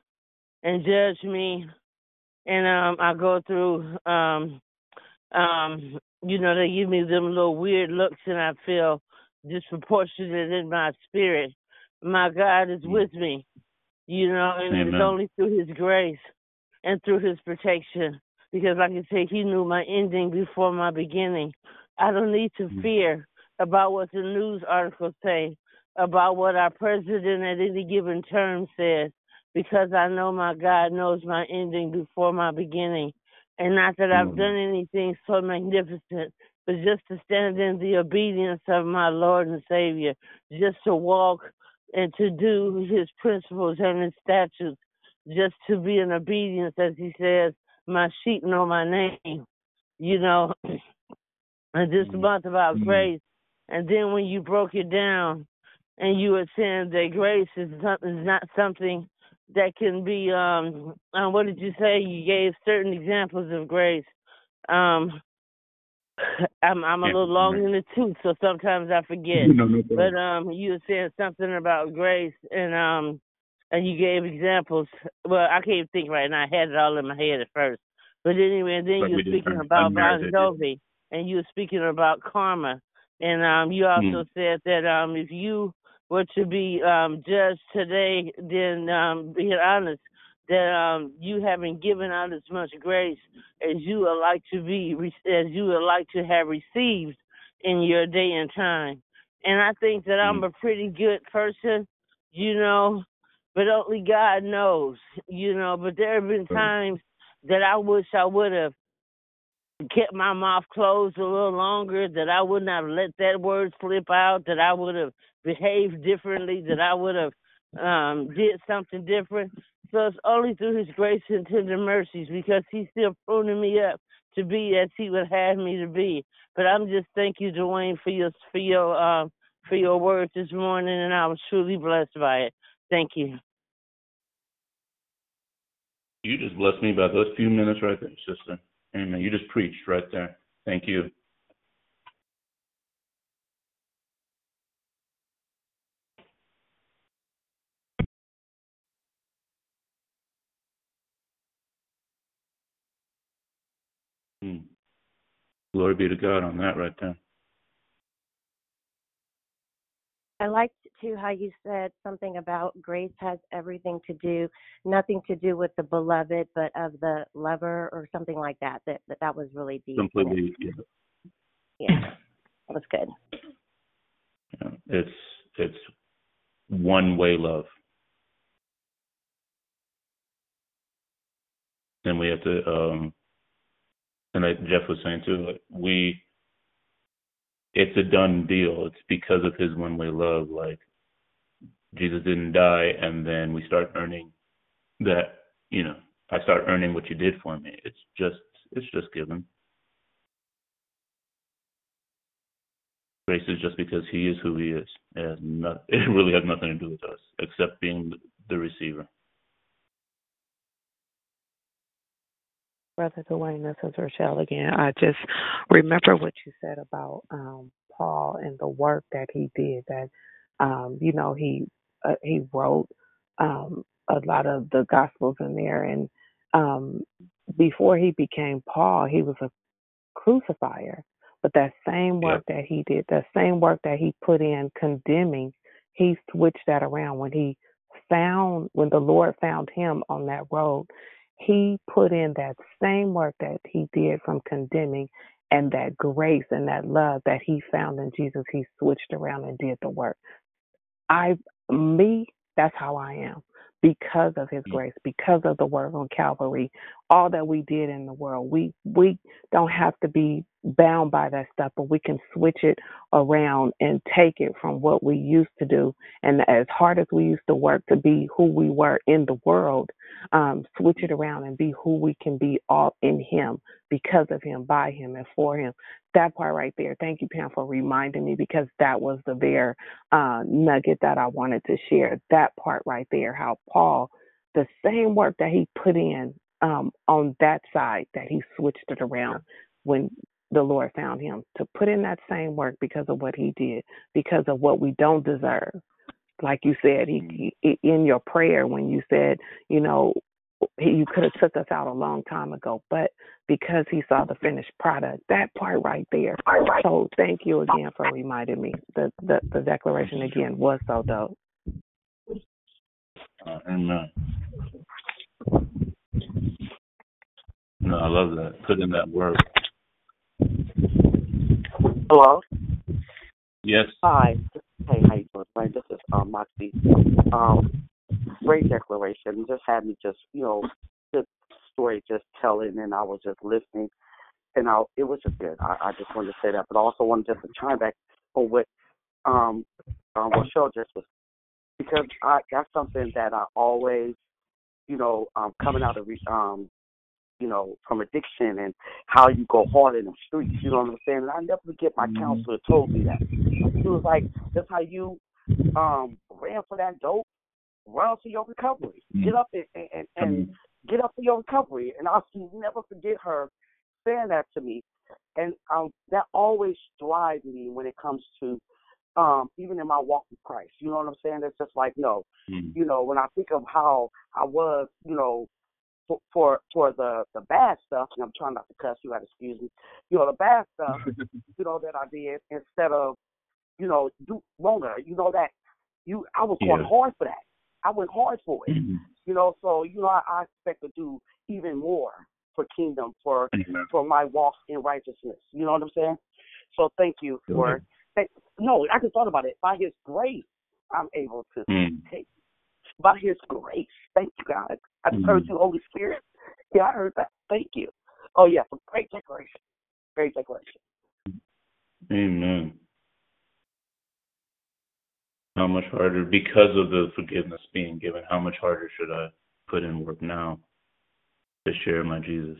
and judge me, and um, I go through um, um, you know, they give me them little weird looks, and I feel disproportionate in my spirit. My God is with me, you know, and it's only through His grace and through His protection. Because, like I say, He knew my ending before my beginning. I don't need to fear about what the news articles say, about what our president at any given term says, because I know my God knows my ending before my beginning. And not that I've mm-hmm. done anything so magnificent, but just to stand in the obedience of my Lord and Savior, just to walk and to do his principles and his statutes, just to be in obedience, as he says, my sheep know my name, you know, and this mm-hmm. month about grace. Mm-hmm. And then when you broke it down and you were saying that grace is, not, is not something that can be, um, um, what did you say? You gave certain examples of grace. Um, I'm I'm a little long in the tooth, so sometimes I forget. No, no but um, you were saying something about grace, and um, and you gave examples. Well, I can't think right now. I had it all in my head at first. But anyway, and then Like you were speaking about Bon. Jovi, and you were speaking about karma, and um, you also Mm. said that um, if you were to be um judged today, then um, being honest, that um, you haven't given out as much grace as you would like to be, as you would like to have received in your day and time. And I think that I'm a pretty good person, you know, but only God knows, you know. But there have been times that I wish I would have kept my mouth closed a little longer, that I would not have let that word slip out, that I would have behaved differently, that I would have um did something different. So it's only through his grace and tender mercies because he's still pruning me up to be as he would have me to be. But I'm just thank you, Dwayne, for your for your um for your words this morning and I was truly blessed by it. Thank you. You just blessed me by those few minutes right there, sister. Amen. You just preached right there. Thank you. Hmm. Glory be to God on that right there. I liked too how you said something about grace has everything to do, nothing to do with the beloved, but of the lover or something like that. That that, that was really deep. Completely. Yeah. Yeah, that was good. Yeah. It's it's one way love. And we have to um and like Jeff was saying too, like we it's a done deal. It's because of his one way love. Like Jesus didn't die and then we start earning that, you know, I start earning what you did for me. It's just it's just given. Grace is just because he is who he is. It has not it really has nothing to do with us except being the receiver. Brother Dwayne, this is Rochelle again. I just remember what you said about um, Paul and the work that he did. That um, you know he uh, he wrote um, a lot of the Gospels in there, and um, before he became Paul, he was a crucifier. But that same work that he did, that same work that he put in condemning, he switched that around when he found when the Lord found him on that road. He put in that same work that he did from condemning and that grace and that love that he found in Jesus, he switched around and did the work. I, me, that's how I am because of his mm. grace, because of the work on Calvary, all that we did in the world. We we don't have to be bound by that stuff, but we can switch it around and take it from what we used to do. And as hard as we used to work to be who we were in the world, um, switch it around and be who we can be all in him, because of him, by him, and for him. That part right there. Thank you, Pam, for reminding me because that was the very uh, nugget that I wanted to share. That part right there, how Paul, the same work that he put in um, on that side, that he switched it around when the Lord found him to put in that same work because of what he did, because of what we don't deserve. Like you said, he, he in your prayer when you said, you know, he, you could have took us out a long time ago, but because he saw the finished product, that part right there. So thank you again for reminding me. The the, the declaration again was so dope. Uh, amen. No, I love that. Put in that word. Hello. Yes. Hi. Hey, how you doing? Right, this is um Moxie. Um, great declaration. Just had me just you know good story just telling, and I was just listening, and I it was just good. I, I just wanted to say that, but I also wanted just to chime back on what um um Rochelle just was because I that's something that I always you know um coming out of re- um you know, from addiction and how you go hard in the streets. You know what I'm saying? And I never forget my counselor told me that. He was like, "That's how you um ran for that dope. Run for your recovery. Get up and and, and get up for your recovery." And I'll never forget her saying that to me. And um that always drives me when it comes to um, even in my walk with Christ. You know what I'm saying? It's just like, no, you know, when I think of how I was, you know, for for, for the the bad stuff, and I'm trying not to cuss, you got to excuse me. You know, the bad stuff, you know, that I did instead of, you know, do longer. You know that you I was going Yeah. hard for that. I went hard for it. Mhm. You know, so you know I, I expect to do even more for kingdom for Amen. for my walk in righteousness. You know what I'm saying? So thank you for. No, I just thought about it. By His grace, I'm able to Mm. take. By His grace, thank you, God. I just heard Mhm. you, Holy Spirit. Yeah, I heard that. Thank you. Oh yeah, great declaration. Great declaration. Amen. How much harder, because of the forgiveness being given, how much harder should I put in work now to share my Jesus,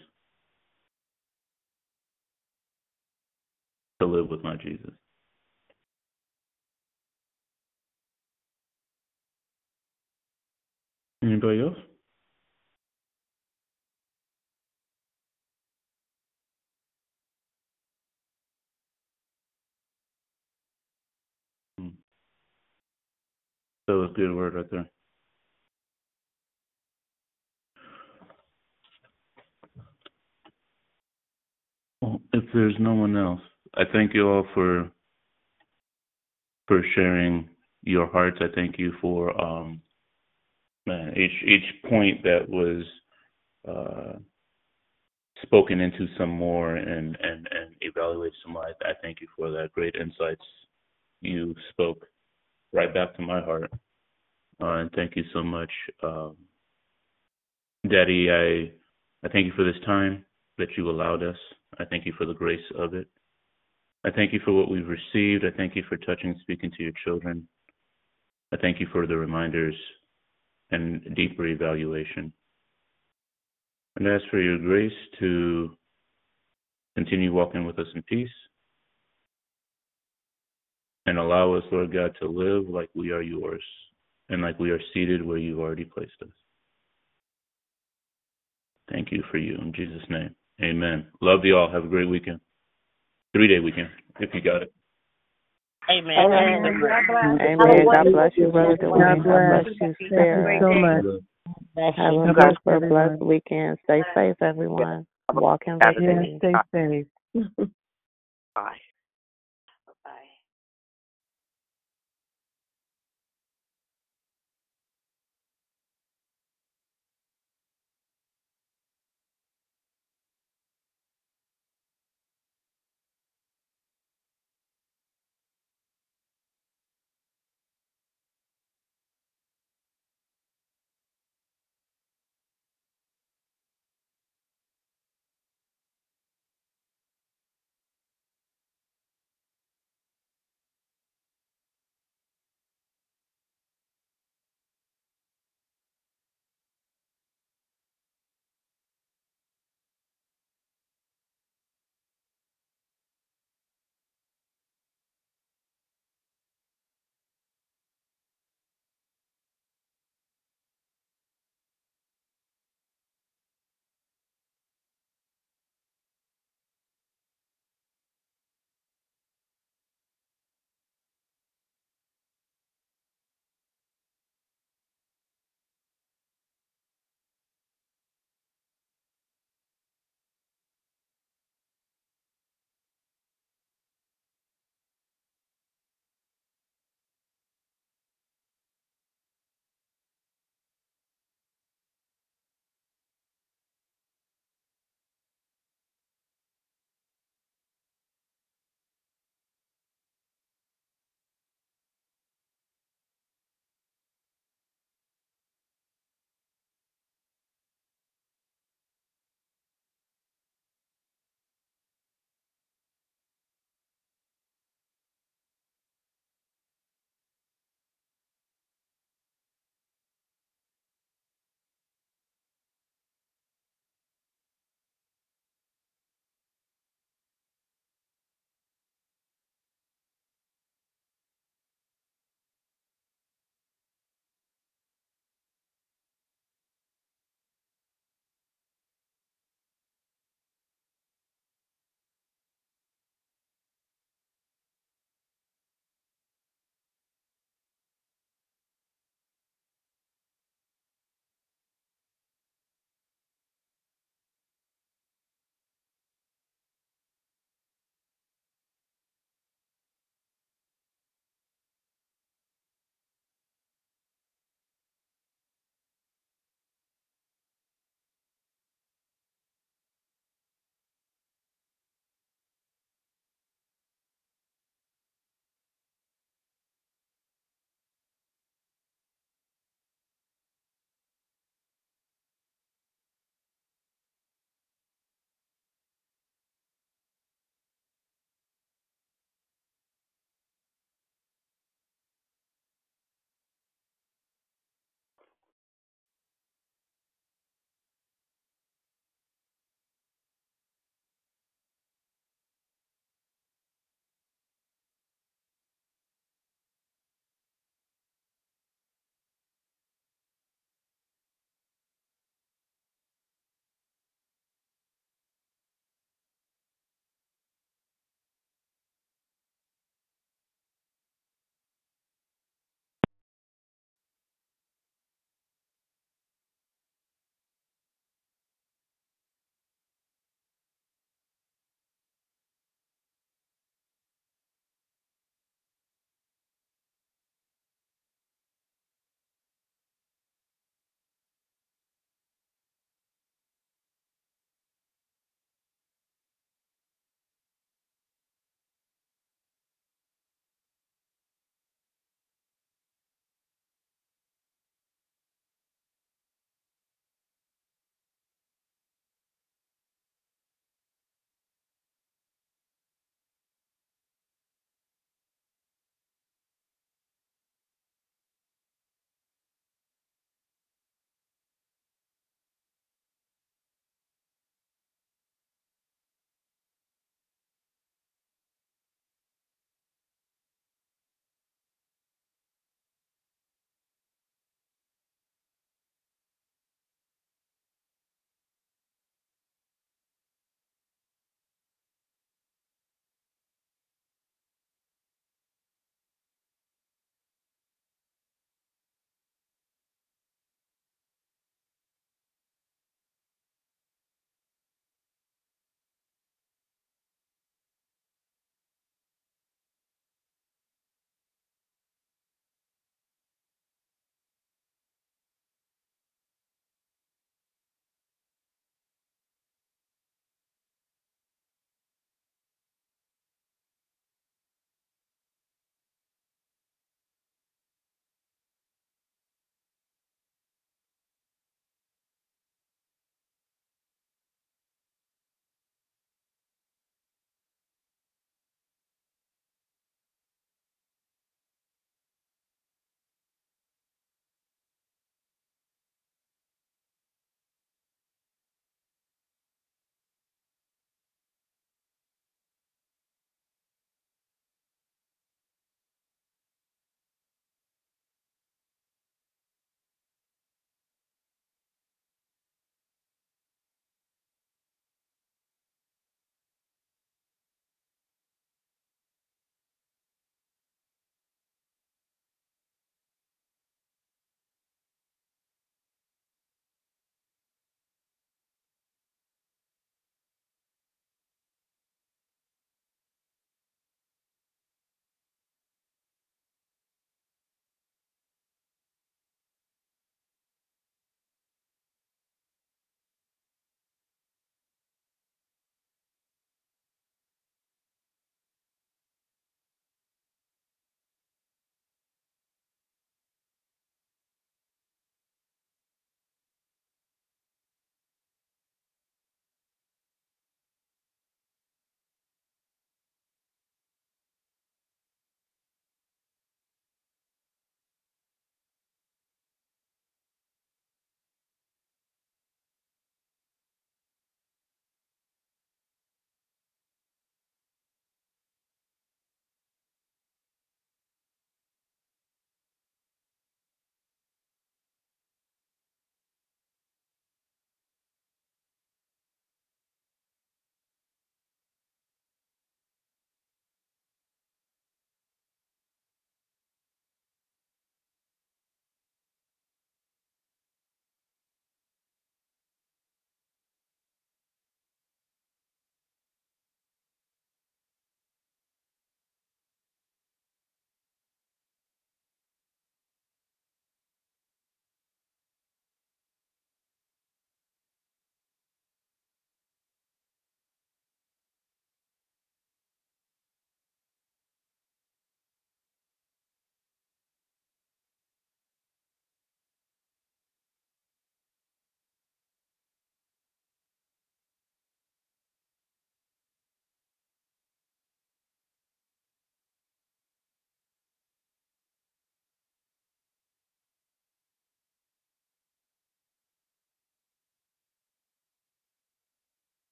to live with my Jesus? Anybody else? Hmm. That was a good word right there. Well, if there's no one else, I thank you all for for sharing your hearts. I thank you for um man, each each point that was uh spoken into some more and and and evaluated some more. I, I thank you for that great insights you spoke right back to my heart. Uh, and thank you so much, um, Daddy. I I thank you for this time that you allowed us. I thank you for the grace of it. I thank you for what we've received. I thank you for touching speaking to your children. I thank you for the reminders and deeper evaluation. And ask for your grace to continue walking with us in peace and allow us, Lord God, to live like we are yours and like we are seated where you've already placed us. Thank you for you in Jesus' name. Amen. Love you all. Have a great weekend. Three day weekend, if you got it. Amen. Amen. Amen. God bless you, Brother Dwayne. God bless you, Sarah. so much. Have a God bless blessed, blessed everyone. weekend. Stay safe, everyone. Walk in Have a Yeah, victory. stay safe. Bye.